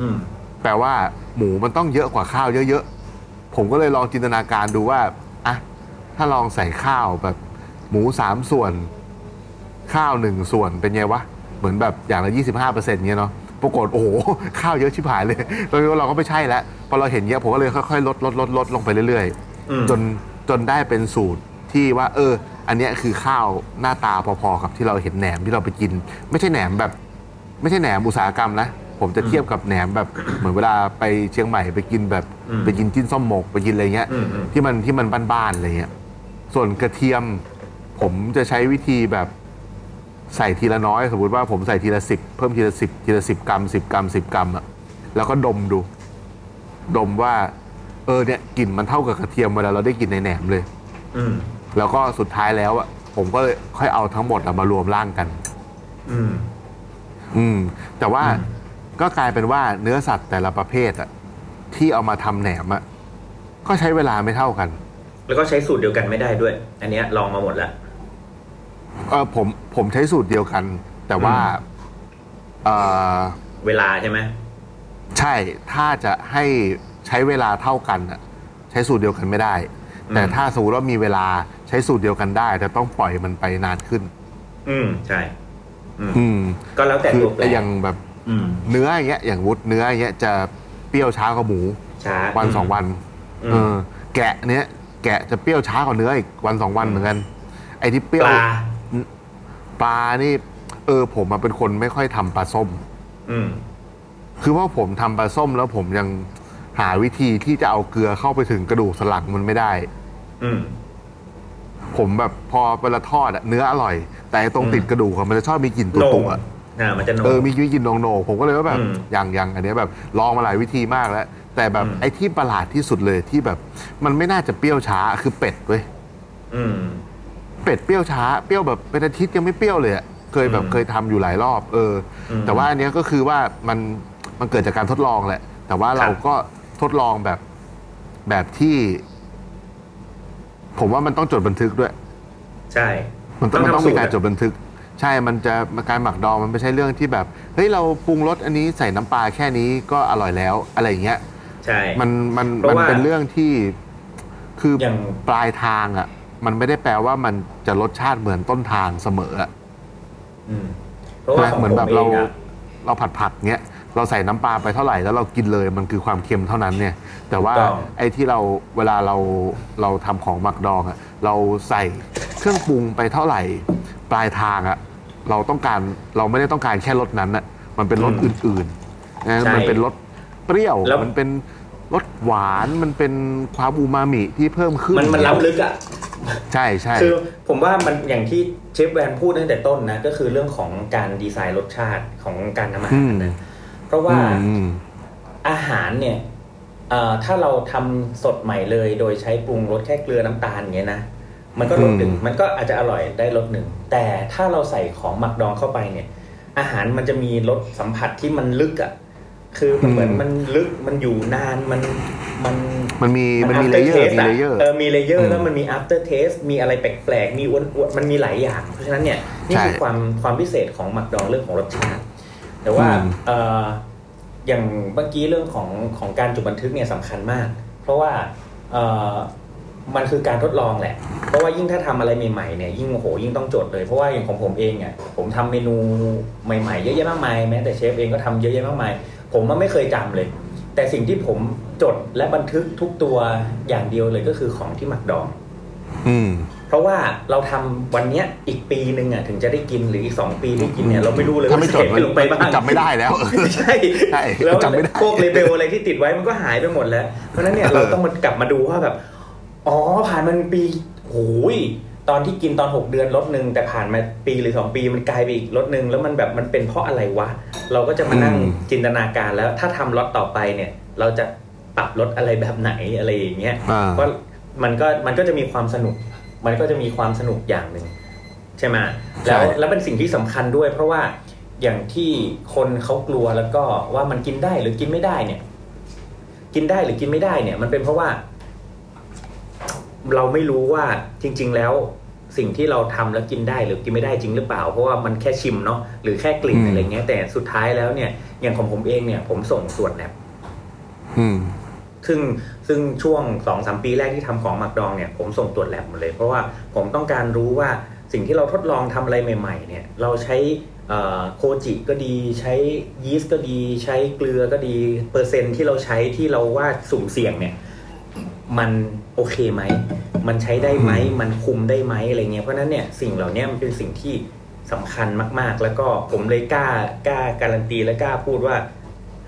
อืม แปลว่าหมูมันต้องเยอะกว่าข้าวเยอะๆ ผมก็เลยลองจินตนาการดูว่าอะถ้าลองใส่ข้าวแบบหมูสามส่วน ข้าวหนึ่งส่วนเป็นไงวะ เหมือนแบบอย่างละ25เปอร์เซ็นต์เงี้ยเนาะปรากฏโอ้โห ข้าวเยอะชิบหายเลยแล้วเราก็ไม่ใช่แล้วพอเราเห็นเยอะผมก็เลยค่อยๆลดลดลดลดลงไปเรื่อยอืม ๆ จนจนได้เป็นสูตร ที่ว่า เออ อันเนี้ยคือข้าวหน้าตาพอๆกับที่เราเห็นแหนมที่เราไปกิน ไม่ใช่แหนมแบบ ไม่ใช่แหนมอุตสาหกรรมนะ ผมจะเทียบกับแหนมแบบเหมือนเวลาไปเชียงใหม่ไปกินแบบอืมไปกินจิ้นส้มหมกไปกินอะไรเงี้ย อืมอืม ที่มันที่มันบ้านๆอะไรเงี้ย ส่วนกระเทียม ผมจะใช้วิธีแบบใส่ทีละน้อย สมมติว่าผมใส่ทีละสิบเพิ่มทีละสิบทีละสิบกรัมสิบกรัมสิบกรัมอะแล้วก็ดมดู ดมว่า เออเนี่ยกลิ่นมันเท่ากับกระเทียมเวลาเราได้กินในแหนมเลย อืม แล้วก็สุดท้ายแล้วอะผมก็เลยค่อยเอาทั้งหมดอะมารวมร่างกัน อืม อืม แต่ว่าอืม ก็กลายเป็นว่าเนื้อสัตว์แต่ละประเภทอะที่เอามาทำแหนมอะก็ใช้เวลาไม่เท่ากัน แล้วก็ใช้สูตรเดียวกันไม่ได้ด้วย อันเนี้ยลองมาหมดแล้ว เออผมผมใช้สูตรเดียวกัน แต่ว่าอืมเออเวลาใช่ไหมใช่ถ้าจะให้ใช้เวลาเท่ากันอะใช้สูตรเดียวกันไม่ได้ แต่ถ้าสมมติว่ามีเวลา ใช้สูตรเดียวกันได้ แต่ต้องปล่อยมันไปนานขึ้น อืมใช่ อืมก็แล้วแต่คือตัวแปรอย่างแบบอืมเนื้ออย่างเงี้ยอย่างวุฒเนื้ออย่างเงี้ยจะเปรี้ยวช้ากว่าหมูช้าวันสองวันอืมเออแกะเนี้ยแกะจะเปรี้ยวช้ากว่าเนื้ออีกวันสองวันเหมือนกันไอ้ที่เปรี้ปยวลาปปลานี่ เออ ผมมาเป็นคนไม่ค่อยทำปลาส้ม อืมคือว่าผมทำปลาส้มแล้วผมยังหาวิธีที่จะเอาเกลือเข้าไปถึงกระดูกสันหลังมันไม่ได้ อืม ผมแบบพอเวลาทอดอะเนื้ออร่อย แต่ไอ้ตรงอืมติดกระดูกอะมันจะชอบมีกลิ่นตัวโหนตังวอ่ามันจะโหนงเออมีวิกลิ่นโหนงๆผมก็เลยว่าแบบอืมอย่างอย่างอันเนี้ยแบบลองมาหลายวิธีมากแล้ว แต่แบบอืม ไอ้ที่ประหลาดที่สุดเลยที่แบบ มันไม่น่าจะเปรี้ยวช้าคือเป็ดเว้ยอืม เป็ดเปรี้ยวช้าเปรี้ยวแบบเป็นอาทิตย์ยังไม่เปรี้ยวเลยอะเคยแบบอืมเคยทำอยู่หลายรอบ เอออมแต่ว่าอันเนี้ยก็คือว่ามันมันเกิดจากการทดลองแหละ แต่ว่าเราก็ทดลองแบบแบบที่ ผมว่ามันต้องจดบันทึกด้วย ใช่ มันต้องมันต้องทำมีการสูะจดบันทึก ใช่ มันจะการหมักดองมันไม่ใช่เรื่องที่แบบ เฮ้ยเราปรุงรสอันนี้ใส่น้ำปลาแค่นี้ก็อร่อยแล้วอะไรอย่างเงี้ย ใช่ มันมันเพราะมันว่า เป็นเรื่องที่คืออย่างปลายทางอะ มันไม่ได้แปลว่ามันจะรสชาติเหมือนต้นทางเสมออะ อืมเพราะว่านะของเหมือนผมแบบเอเรางอะ เราผัดผัดเงี้ย เราใส่น้ำปลาไปเท่าไหร่แล้วเรากินเลยมันคือความเค็มเท่านั้นเนี่ย แต่ว่าถูกต้อง ไอ้ที่เราเวลาเราเราทำของหมักดองอะเราใส่เครื่องปรุงไปเท่าไหร่ ปลายทางอะเราต้องการเราไม่ได้ต้องการแค่รสนั้นอะมันเป็นรสอื่นๆนะใช่มันเป็นรสเปรี้ยวแล้ว มันเป็นรสหวานมันเป็นความอูมามิที่เพิ่มขึ้นมันมันล้ำลึกอะ ใช่ใช่ คือผมว่ามันอย่างที่เชฟแวนพูดตั้งแต่ต้นนะ ก็คือเรื่องของการดีไซน์รสชาติของการทำอาอืหารมนะ เพราะว่าอืมอาหารเนี่ยเอ่อถ้าเราทำสดใหม่เลย โดยใช้ปรุงรสแค่เกลือน้ำตาลอย่างเงี้ยนะมันก็รสหนึ่งอืมมันก็อาจจะอร่อยได้รสหนึ่งแต่ถ้าเราใส่ของหมักดองเข้าไปเนี่ย อาหารมันจะมีรสสัมผัสที่มันลึกอะ่ะคือมันเหมือนมันลึกมันอยู่นานมันมันมันมีมันมี after เลเยอร์ taste มีเลเยอร์เออมีเลเยออืร์มแล้วมันมี after taste มีอะไรแปลกๆ มีอ้วนๆมันมีหลายอย่าง เพราะฉะนั้นเนี่ยนี่คือใช่ความความพิเศษของหมักดองเรื่องของรสชาติ แต่ว่าอืมเอ่ออย่างเมื่อกี้เรื่องของของการจดบันทึกเนี่ยสำคัญมาก เพราะว่าเอ่อมันคือการทดลองแหละ เพราะว่ายิ่งถ้าทำอะไรใหม่ๆเนี่ยยิ่งโอ้โหยิ่งต้องจดเลย เพราะว่าอย่างของผมเองเนี่ยผมทำเมนูใหม่ๆเยอะแยะมากมายแม้แต่เชฟเองก็ทำเยอะแยะมากมาย ผมมันไม่เคยจำเลย แต่สิ่งที่ผมจดและบันทึกทุกตัวอย่างเดียวเลยก็คือของที่หมักดอง อืม เพราะว่าเราทำวันเนี้ยอีกปีหนึ่งอะถึงจะได้กินหรืออีกสองปีได้กินเนี่ยเราไม่รู้เลยถ้าไม่จดใส่ลงไปบ้างจำไม่ได้แล้วใช่ใช่แล้วจำไม่ได้พวกเลเบลอะไรที่ติดไว้มันก็หายไปหมดแล้ว เพราะฉะนั้นเนี่ยเราต้องมากลับมาดูว่าแบบ อ๋อผ่านมันปีโอ้ยตอนที่กินตอน 6 เดือนลดหนึ่งแต่ผ่านมาปีหรือ 2 ปีมันกลายไปอีกลดหนึ่งแล้วมันแบบมันเป็นเพราะอะไรวะ เราก็จะมานั่งอืมจินตนาการแล้วถ้าทำล็อตต่อไปเนี่ย เราจะปรับลดอะไรแบบไหนอะไรอย่างเงี้ยอ่าเพราะมันก็มันก็จะมีความสนุก มันก็จะมีความสนุกอย่างหนึ่งใช่ไหมแล้วแล้วเป็นสิ่งที่สำคัญด้วย เพราะว่าอย่างที่คนเขากลัวแล้วก็ว่ามันกินได้หรือกินไม่ได้เนี่ย กินได้หรือกินไม่ได้เนี่ย มันเป็นเพราะว่า เราไม่รู้ว่าจริง ๆ แล้วสิ่งที่เราทำแล้วกินได้หรือกินไม่ได้จริงหรือเปล่า เพราะว่ามันแค่ชิมเนาะหรือแค่กลิ่นอืมอะไรเงี้ย แต่สุดท้ายแล้วเนี่ย อย่างของผมเองเนี่ย ผมส่งตรวจแลบอืมซึ่ง ซึ่งช่วงสองสามปีแรกที่ทำของหมักดองเนี่ยผมส่งตรวจแลบหมดเลย เพราะว่าผมต้องการรู้ว่าสิ่งที่เราทดลองทำอะไรใหม่ๆเนี่ยเราใช้เอ่อโคจิก็ดีใช้ยีสต์ก็ดีใช้เกลือก็ดีเปอร์เซ็นต์ที่เราใช้ที่เราว่าสุ่มเสี่ยงเนี่ยมันโอเคไหม มันใช้ได้ไหมอืมมันคุมได้ไหมอะไรเงี้ย เพราะฉะนั้นเนี่ยสิ่งเหล่านี้มันเป็นสิ่งที่สำคัญมาก ๆ แล้วก็ผมเลยกล้ากล้าการันตีและกล้าพูดว่า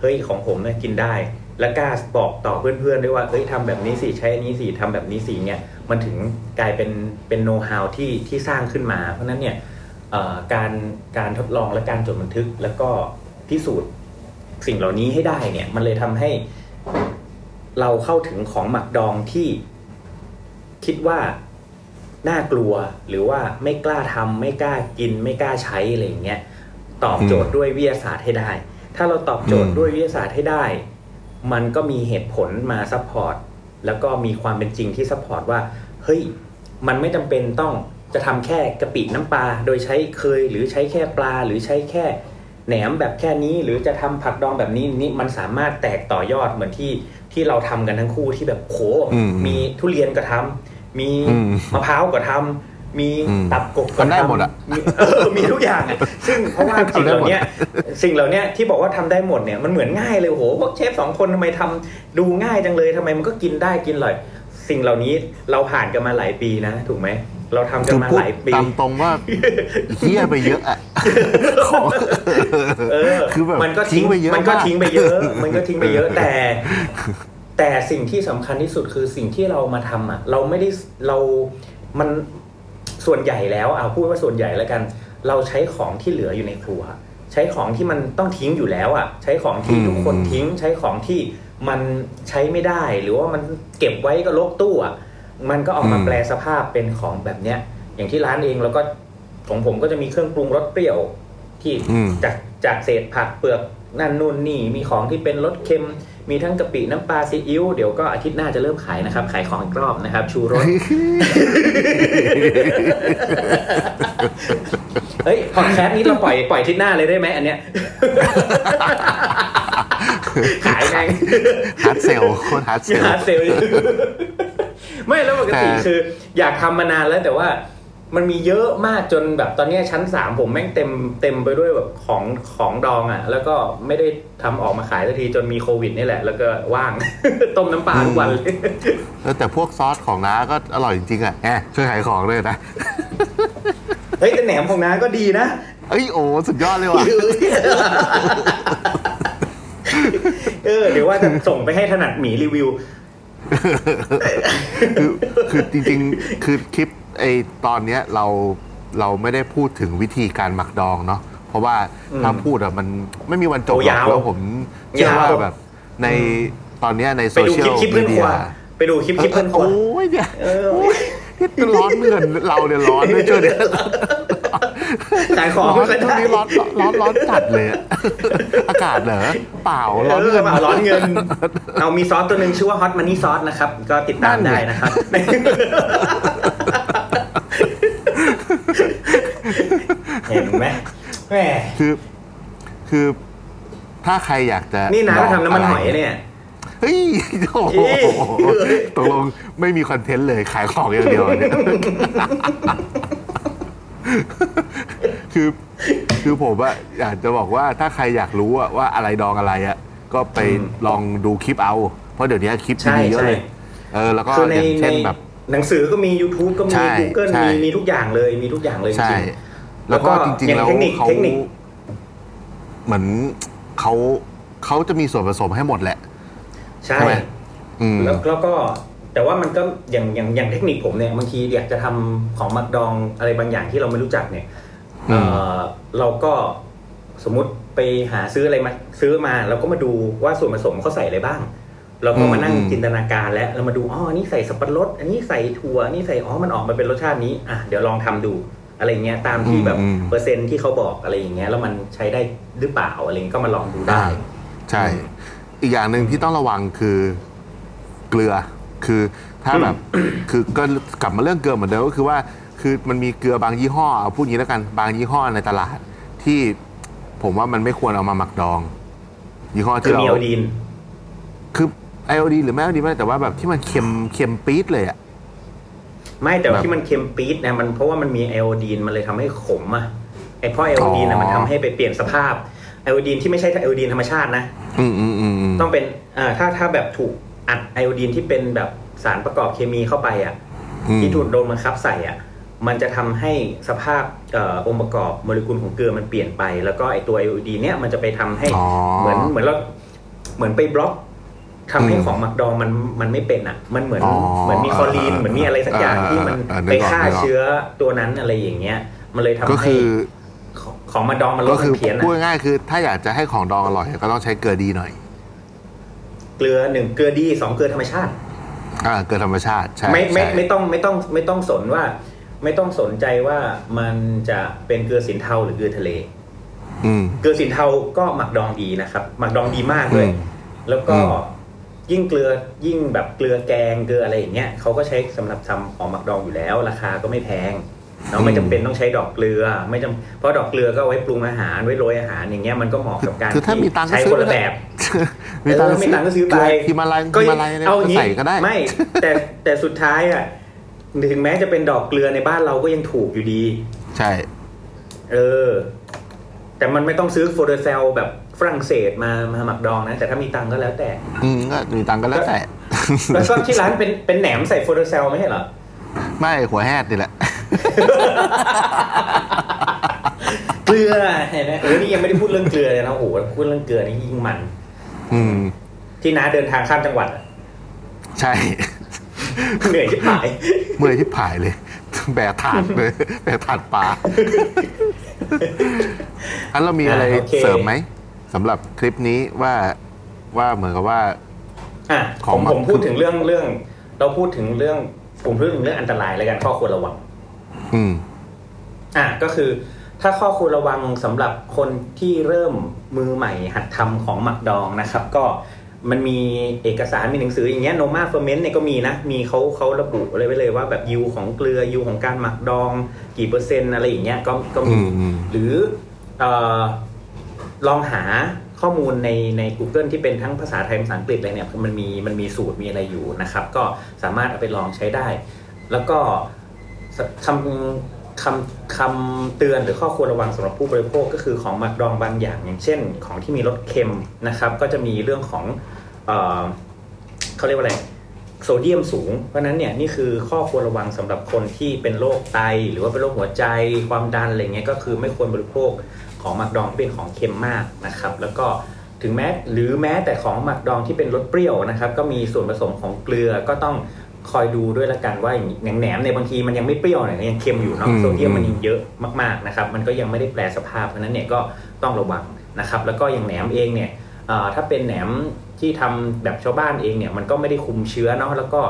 เฮ้ยของผมเนี่ยกินได้ และกล้าบอกต่อเพื่อนๆด้วยว่าเฮ้ยทำแบบนี้สิใช้อันนี้สิทำแบบนี้สิเนี่ยมันถึงกลายเป็นเป็นโน้ตฮาวที่ที่สร้างขึ้นมา เพราะนั้นเนี่ยการการทดลองและการจดบันทึกแล้วก็พิสูจน์สิ่งเหล่านี้ให้ได้เนี่ย มันเลยทำให้เราเข้าถึงของหมักดองที่คิดว่าน่ากลัวหรือว่าไม่กล้าทำไม่กล้ากิน ไม่กล้าใช้อะไรอย่างเงี้ยตอบโจทย์ด้วยวิทยาศาสตร์ให้ได้ ถ้าเราตอบโจทย์ด้วยวิทยาศาสตร์ให้ได้ มันก็มีเหตุผลมา support แล้วก็มีความเป็นจริงที่ support ว่า เฮ้ย มันไม่จำเป็นต้องจะทำแค่กะปิน้ำปลาโดยใช้เคยหรือใช้แค่ปลาหรือใช้แค่แหนมแบบแค่นี้หรือจะทำผักดองแบบนี้นี่มันสามารถแตกต่อยอดเหมือนที่ที่เราทำกันทั้งคู่ที่แบบโหอืมมีทุเรียนก็ทำมีอืมมะพร้าวก็ทำ มีอืมตับกบก็ทำได้ทำหมดอะมีเออมีทุกอย่างอะซึ่งเพราะว่าสิ่งเหล่านี้สิ่งเหล่านี้ที่บอกว่าทำได้หมดเนี่ยมันเหมือนง่ายเลยโอ้โหพวกเชฟสองคนทำไมทำดูง่ายจังเลยทำไมมันก็กินได้กินอร่อย สิ่งเหล่านี้เราผ่านกันมาหลายปีนะ ถูกไหมเราทำกันคือมาพูดหลายปีตามตรงว่าเฮี้ยไปเยอะอะของเออคือแบบมันก็ทิ้ทิ้งงไปเยอะมันก็มากทิ้งไปเยอะ มันก็ทิ้งไปเยอะแต่ แต่สิ่งที่สำคัญที่สุดคือสิ่งที่เรามาทำอะ เราไม่ได้เรามัน ส่วนใหญ่แล้วเอาพูดว่าส่วนใหญ่แล้วกัน เราใช้ของที่เหลืออยู่ในครัว ใช้ของที่มันต้องทิ้งอยู่แล้วอะ ใช้ของที่อืมทุกคนทิ้ง ใช้ของที่มันใช้ไม่ได้ หรือว่ามันเก็บไว้ก็ลกตู้อะมันก็ออกมาอืมแปลสภาพเป็นของแบบเนี้ย อย่างที่ร้านเองเราก็ของผมก็จะมีเครื่องปรุงรสเปรี้ยว ที่อืมจากจากเศษผักเปลือกนั่นนู่นนี่มีของที่เป็นรสเค็ม มีทั้งกะปิน้ำปลาซีอิ๊วเดี๋ยวก็อาทิตย์หน้าจะเริ่มขายนะครับ ขายของอีกรอบนะครับ ชูรสเฮ้ยพอดแคสต์นี้เราปล่อยปล่อยอาทิตย์หน้าเลยได้ไหมอันเนี้ยขายไง hard sell โคตร hard sell hard sellไม่แล้วปกติแต่คือ อยากทำมานานแล้วแต่ว่า มันมีเยอะมากจนแบบตอนเนี้ยชั้นสามผมแม่งเต็มเต็มไปด้วยแบบของของดองอะ แล้วก็ไม่ได้ทำออกมาขายสักทีจนมีโควิดนี่แหละ แล้วก็ว่าง ต้มน้ำปลาทุกวันเลยเออแต่พวกซอสของน้าก็อร่อยจริงๆอะแอบช่วยขายของด้วยนะ เฮ้ยแต่แหนมของน้าก็ดีนะเอ้ยโอ้สุดยอดเลยว่ะเออเดี๋ยวว่าจะส่งไปให้ถนัดหมีรีวิว คือคือจริง ๆ คือคลิป ไอตอนเนี้ยเราเราไม่ได้พูดถึงวิธีการหมักดองเนาะเพราะว่าถ้าพูดอะมันไม่มีวันจบหรอกโอ้ยาวแล้วผมเชื่อว่ายาวแบบในตอนเนี้ยในโซไปดูเชียคลิปลคลิปเพื่มีอนคเดีรัวยไปดูคลิปคลิปเพื่อนครัวโอ้ยเนี่ยเออโอ้ยนี่ร้อนเงินเราเนี่ยร้อนด้วยช่วงเนี้ยขายของร้อนก็ช่วงได้นี้ร้อนร้อนร้อนจัดเลยอะอากาศเหรอเปล่าร้อนเงินเร้อนเงิน เอามีซอสตัวหนึ่งชื่อว่าฮอตมันนี่ซอสนะครับ ก็ติดตามนั่นไงได้นะครับ เห็นไหมแหมคือคือถ้าใครอยากจะนี่นะลก็งทำน้ำมันะไรหอยเนี่ยเฮ้ยโอ้โหเฮ้ยตกลงไม่มีคอนเทนต์เลยขายของอย่างเดียวเนี่ยคือคือผมอะอยากจะบอกว่าถ้าใครอยากรู้อะว่าอะไรดองอะไรอะก็ไปลองดูคลิปเอา เพราะเดี๋ยวนี้คลิปใช่มีเยอะเลยใช่เออแล้วก็คือในอย่างในเช่นแบบ หนังสือก็มี YouTube ก็มีใช่ Google ใช่มีมีทุกอย่างเลยมีทุกอย่างเลยจใช่ริง แล้วก็แล้วก็จริงอๆย่างแล้วเทคนิคเขาเทคนิคเหมือนเขาเขาจะมีส่วนผสมให้หมดแหละๆใช่ใช่ไหมอืมแล้วแล้วก็แต่ว่ามันก็อย่างอย่างอย่างเทคนิคผมเนี่ยบางทีอยากจะทำของหมักดองอะไรบางอย่างที่เราไม่รู้จักเนี่ยอืมเอ่อเราก็สมมุติไปหาซื้ออะไรมาซื้อมาเราก็มาดูว่าส่วนผสมเขาใส่อะไรบ้าง เราก็มานั่งจินตนาการแล้วเรามาดูอ๋ออันนี่ใส่สับปะรด อันนี้ใส่ถั่วอันนี่ใส่อ๋อมันออกมาเป็นรสชาตินี้อะเดี๋ยวลองทำดู อะไรเงี้ยตามที่แบบอืมเปอร์เซ็นต์ที่เขาบอกอะไรอย่างเงี้ยแล้วมันใช้ได้หรือเปล่าอะไรเงี้ยก็มาลองดูได้อ่าใช่ อีกอย่างหนึ่งที่ต้องระวังคือเกลือคือถ้าแบบคือก็กลับมาเรื่องเกลือเหมือนเดิมก็คือว่าคือมันมีเกลือบางยี่ห้อเอาพูดอย่างนี้แล้วกันบางยี่ห้อในตลาด ที่ผมว่ามันไม่ควรเอามาหมักดอง ยี่ห้อคืที่อเรามีไอโอดีนคือไอโอดีหรือไม่ไอโอดีไม่ได้แต่ว่าแบบที่มันเค็มเค็มปี๊ดเลยอะ ไม่แต่ว่าแบบที่มันเค็มปี๊ดนะมันเพราะว่ามันมีไอโอดีนมันเลยทำให้ขมอะไอเพราะไอโอดีนนะอ๋อมันทำให้ไปเปลี่ยนสภาพไอโอดีนที่ไม่ใช่ไอโอดีนธรรมชาตินะอืมอืมอืมอืมต้องเป็นอ่าถ้าถ้าแบบถูกอัดไอโอดีนที่เป็นแบบสารประกอบเคมีเข้าไปอะอืมที่ถูกโดนบังคับใส่อะมันจะทำให้สภาพเอ่อองค์ประกอบโมเลกุลของเกลือมันเปลี่ยนไป แล้วก็ไอตัวไอโอดีนเนี่ยมันจะไปทำให้อ๋อเหมือนเหมือนเราเหมือนไปบล็อก ทำให้อืมของหมักดองมันมันไม่เป็นอะ มันเหมือนอ๋อเหมือนมีคลอรีนเหมือนมีอะไรสักอย่างอ่าที่มันอ่านึกไปออกฆ่านึกออกเชื้อตัวนั้นอะไรอย่างเงี้ย มันเลยทำก็ให้คือของของหมาดองมันลก็ดคือมันเพี้ยนพูดอะง่ายๆคือ ถ้าอยากจะให้ของดองอร่อย ก็ต้องใช้เกลือดีหน่อย เกลือหนึ่งเกลือดีสองเกลือธรรมชาติ อ่า เกลือธรรมชาติใช่ไม่ไม่ใช่ไม่ต้องไม่ต้องไม่ต้องสนว่า ไม่ต้องสนใจว่ามันจะเป็นเกลือสินเทาหรือเกลือทะเลอืมเกลือสินเทาก็หมักดองดีนะครับ หมักดองดีมากเลยอืมแล้วก็อืม ยิ่งเกลือยิ่งแบบเกลือแกงเกลืออะไรอย่างเงี้ยเขาก็ใช้สำหรับทำของหมักดองอยู่แล้ว ราคาก็ไม่แพงเนาะไม่จำเป็นต้องใช้ดอกเกลือ ไม่จำเพราะดอกเกลือก็เอาไว้ปรุงอาหารไว้โรยอาหารอย่างเงี้ยมันก็เหมาะกับการคือถ้ามีตังค์ก็ใช้ซื้อคนละแบบมีตังค์เออมีตังค์ก็ซื้อไปฮิมาลัยก็ฮิมาลัยเนี่ยเอาก็งี้ใส่ก็ได้ไม่ แต่แต่สุดท้ายอะถึงแม้จะเป็นดอกเกลือในบ้านเราก็ยังถูกอยู่ดี ใช่ เออ แต่มันไม่ต้องซื้อ fleur de sel แบบฝรั่งเศสมามาหมักดองนะ แต่ถ้ามีตังค์ก็แล้วแต่ อืมก็มีตังค์ก็แล้วแต่แล้วก็ที่ร้านเป็นเป็นแหนมใส่ fleur de sel ไม่ใช่เหรอ ไม่หัวแฮดนี่แหละเกลือเห็นไหมโอ้นี่ยังไม่ได้พูดเรื่องเกลือเลยนะโอ้โหพูดเรื่องเกลือนี่ยิ่งมัน อืม ที่น้าเดินทางข้ามจังหวัดอะใช่ เหนื่อยที่หาย เมื่อยที่ผายเลย แบกถาดเลยแบกถาดปลาอันเรามีอะไรอ่าโอเค เสริมไหมสำหรับคลิปนี้ว่าว่าเหมือนกับว่า อะขผองมมันผมพูดถึงเรื่องเรื่อง เราพูดถึงเรื่องผมพูดถึงเรื่องอันตรายแล้วกันข้อควรระวัง อืม อะก็คือถ้าข้อควรระวังสำหรับคนที่เริ่มมือใหม่หัดทำของหมักดองนะครับ ก็ มันมีเอกสารมีหนังสืออย่างเงี้ยโนมาเฟอร์เมนต์เนี่ยก็มีนะ มีเขาเขาระบุอะไรไว้เลยว่าแบบยูของเกลือยูของการหมักดอง กี่เปอร์เซ็นต์อะไรอย่างเงี้ยก็ก็มีอืมอืมหรือเอ่อลองหาข้อมูลในใน Google ที่เป็นทั้งภาษาไทยภาษาอังกฤษอะไรเนี่ยมันมีมันมีสูตรมีอะไรอยู่นะครับ ก็สามารถเอาไปลองใช้ได้ แล้วก็คำ คำคำเตือนหรือข้อควรระวังสำหรับผู้บริโภคก็คือของหมักดองบางอย่าง อย่างเช่น ของที่มีรสเค็มนะครับ ก็จะมีเรื่องของเออเขาเรียกว่าอะไรโซเดียมสูง เพราะฉะนั้นเนี่ยนี่คือข้อควรระวังสำหรับคนที่เป็นโรคไต หรือว่าเป็นโรคหัวใจ ความดันอะไรเงี้ยก็คือไม่ควรบริโภคของหมักดองที่เป็นของเค็มมากนะครับ แล้วก็ถึงแม้หรือแม้แต่ของหมักดองที่เป็นรสเปรี้ยวนะครับ ก็มีส่วนผสมของเกลือก็ต้อง คอยดูด้วยละกันว่าอย่างแหนมเนี่ยบางทีมันยังไม่เปรี้ยวเนี่ยยังเค็มอยู่เนาะอืมโซเดียมมันยังเยอะมากๆนะครับมันก็ยังไม่ได้แปลสภาพเพราะฉะนั้นเนี่ยก็ต้องระวังนะครับแล้วก็อย่างแหนมเองเนี่ยเอ่อถ้าเป็นแหนมที่ทำแบบชาวบ้านเองเนี่ยมันก็ไม่ได้คุมเชื้อเนาะแล้วก็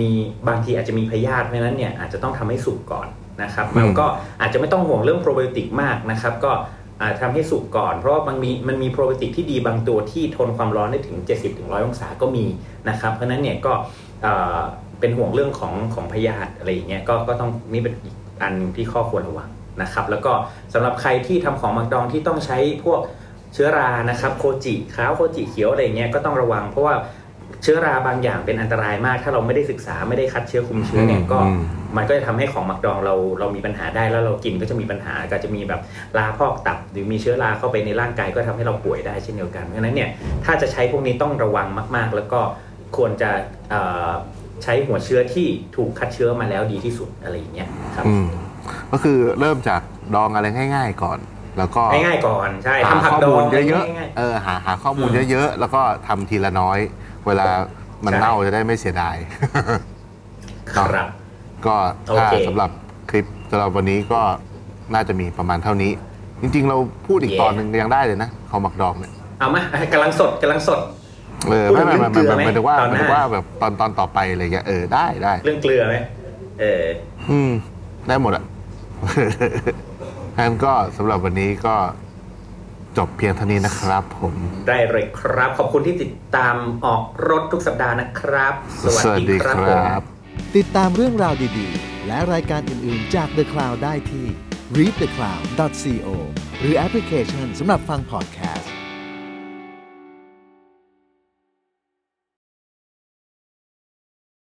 มีบางทีอาจจะมีพยาธิเพราะฉะนั้นเนี่ยอาจจะต้องทำให้สุกก่อนนะครับอืมมันก็อาจจะไม่ต้องห่วงเรื่องโปรไบโอติกมากนะครับก็อ่าทำให้สุกก่อน เพราะว่ามันมีมันมีโปรไบโอติกที่ดีบางตัวที่ทนความร้อนได้ถึง 70-100ถึงองศาก็มีนะครับเพราะฉะนั้นเนี่ยก็ เอ่อเป็นห่วงเรื่องของของพยาธิอะไรอย่างเงี้ยก็ก็ต้องนี่เป็นอีกอันหนึ่งที่ข้อควรระวังนะครับ แล้วก็สำหรับใครที่ทำของหมักดองที่ต้องใช้พวกเชื้อรานะครับโคจิขาวโคจิเขียวอะไรเงี้ยก็ต้องระวัง เพราะว่าเชื้อราบางอย่างเป็นอันตรายมาก ถ้าเราไม่ได้ศึกษาไม่ได้คัดเชื้อคุมเชื้อเนี่ยก็อืมมันก็จะทำให้ของหมักดองเราเรามีปัญหาได้แล้วเรากินก็จะมีปัญหาก็จะมีแบบราพอกตับ หรือมีเชื้อราเข้าไปในร่างกายก็ทำให้เราป่วยได้เช่นเดียวกันเพราะฉะนั้นเนี่ยถ้าจะใช้พวกนี้ต้องระวังมาก ๆ แล้วก็ควรจะเอ่อ ใช้หัวเชื้อที่ถูกคัดเชื้อมาแล้วดีที่สุดอะไรอย่างเงี้ยครับอืมก็คือเริ่มจากดองอะไรง่าย ๆ ก่อน แล้วก็ง่ายๆก่อนใช่หาทำผักข้อดอมูงลเยอะง่ายๆเออหาหาข้อมูลอืมเยอะๆแล้วก็ทำทีละน้อย เวลามันใช่เน่าจะได้ไม่เสียดายๆครับก็โอถ้าเคสำหรับคลิปสำหรับวันนี้ก็น่าจะมีประมาณเท่านี้ จริง ๆ เราพูดอีกเย่ตอนหนึ่งยังได้เลยนะข้าวหมักดองเนี่ยเอามากำลังสดกำลังสด เออพูดไม่ถึงไม่ไม่เรื่องเกลือไหมไม่หมายถึงว่าตอนหหมายน้าถึงว่าแบบตอนตอนต่อไปอะไรเงี้ยเออได้ได้เรื่องเกลือไหมเออ อืม ได้หมดอะงั้นก็สำหรับวันนี้ก็จบเพียงเท่านี้นะครับ ผมได้เลยครับ ขอบคุณที่ติดตามออกรถทุกสัปดาห์นะครับ สวัสดีครับผมติดตามเรื่องราวดีๆ และรายการอื่นๆจาก The Cloud ได้ที่ readthecloud.co หรือแอปพลิเคชันสำหรับฟังพอดแคสต์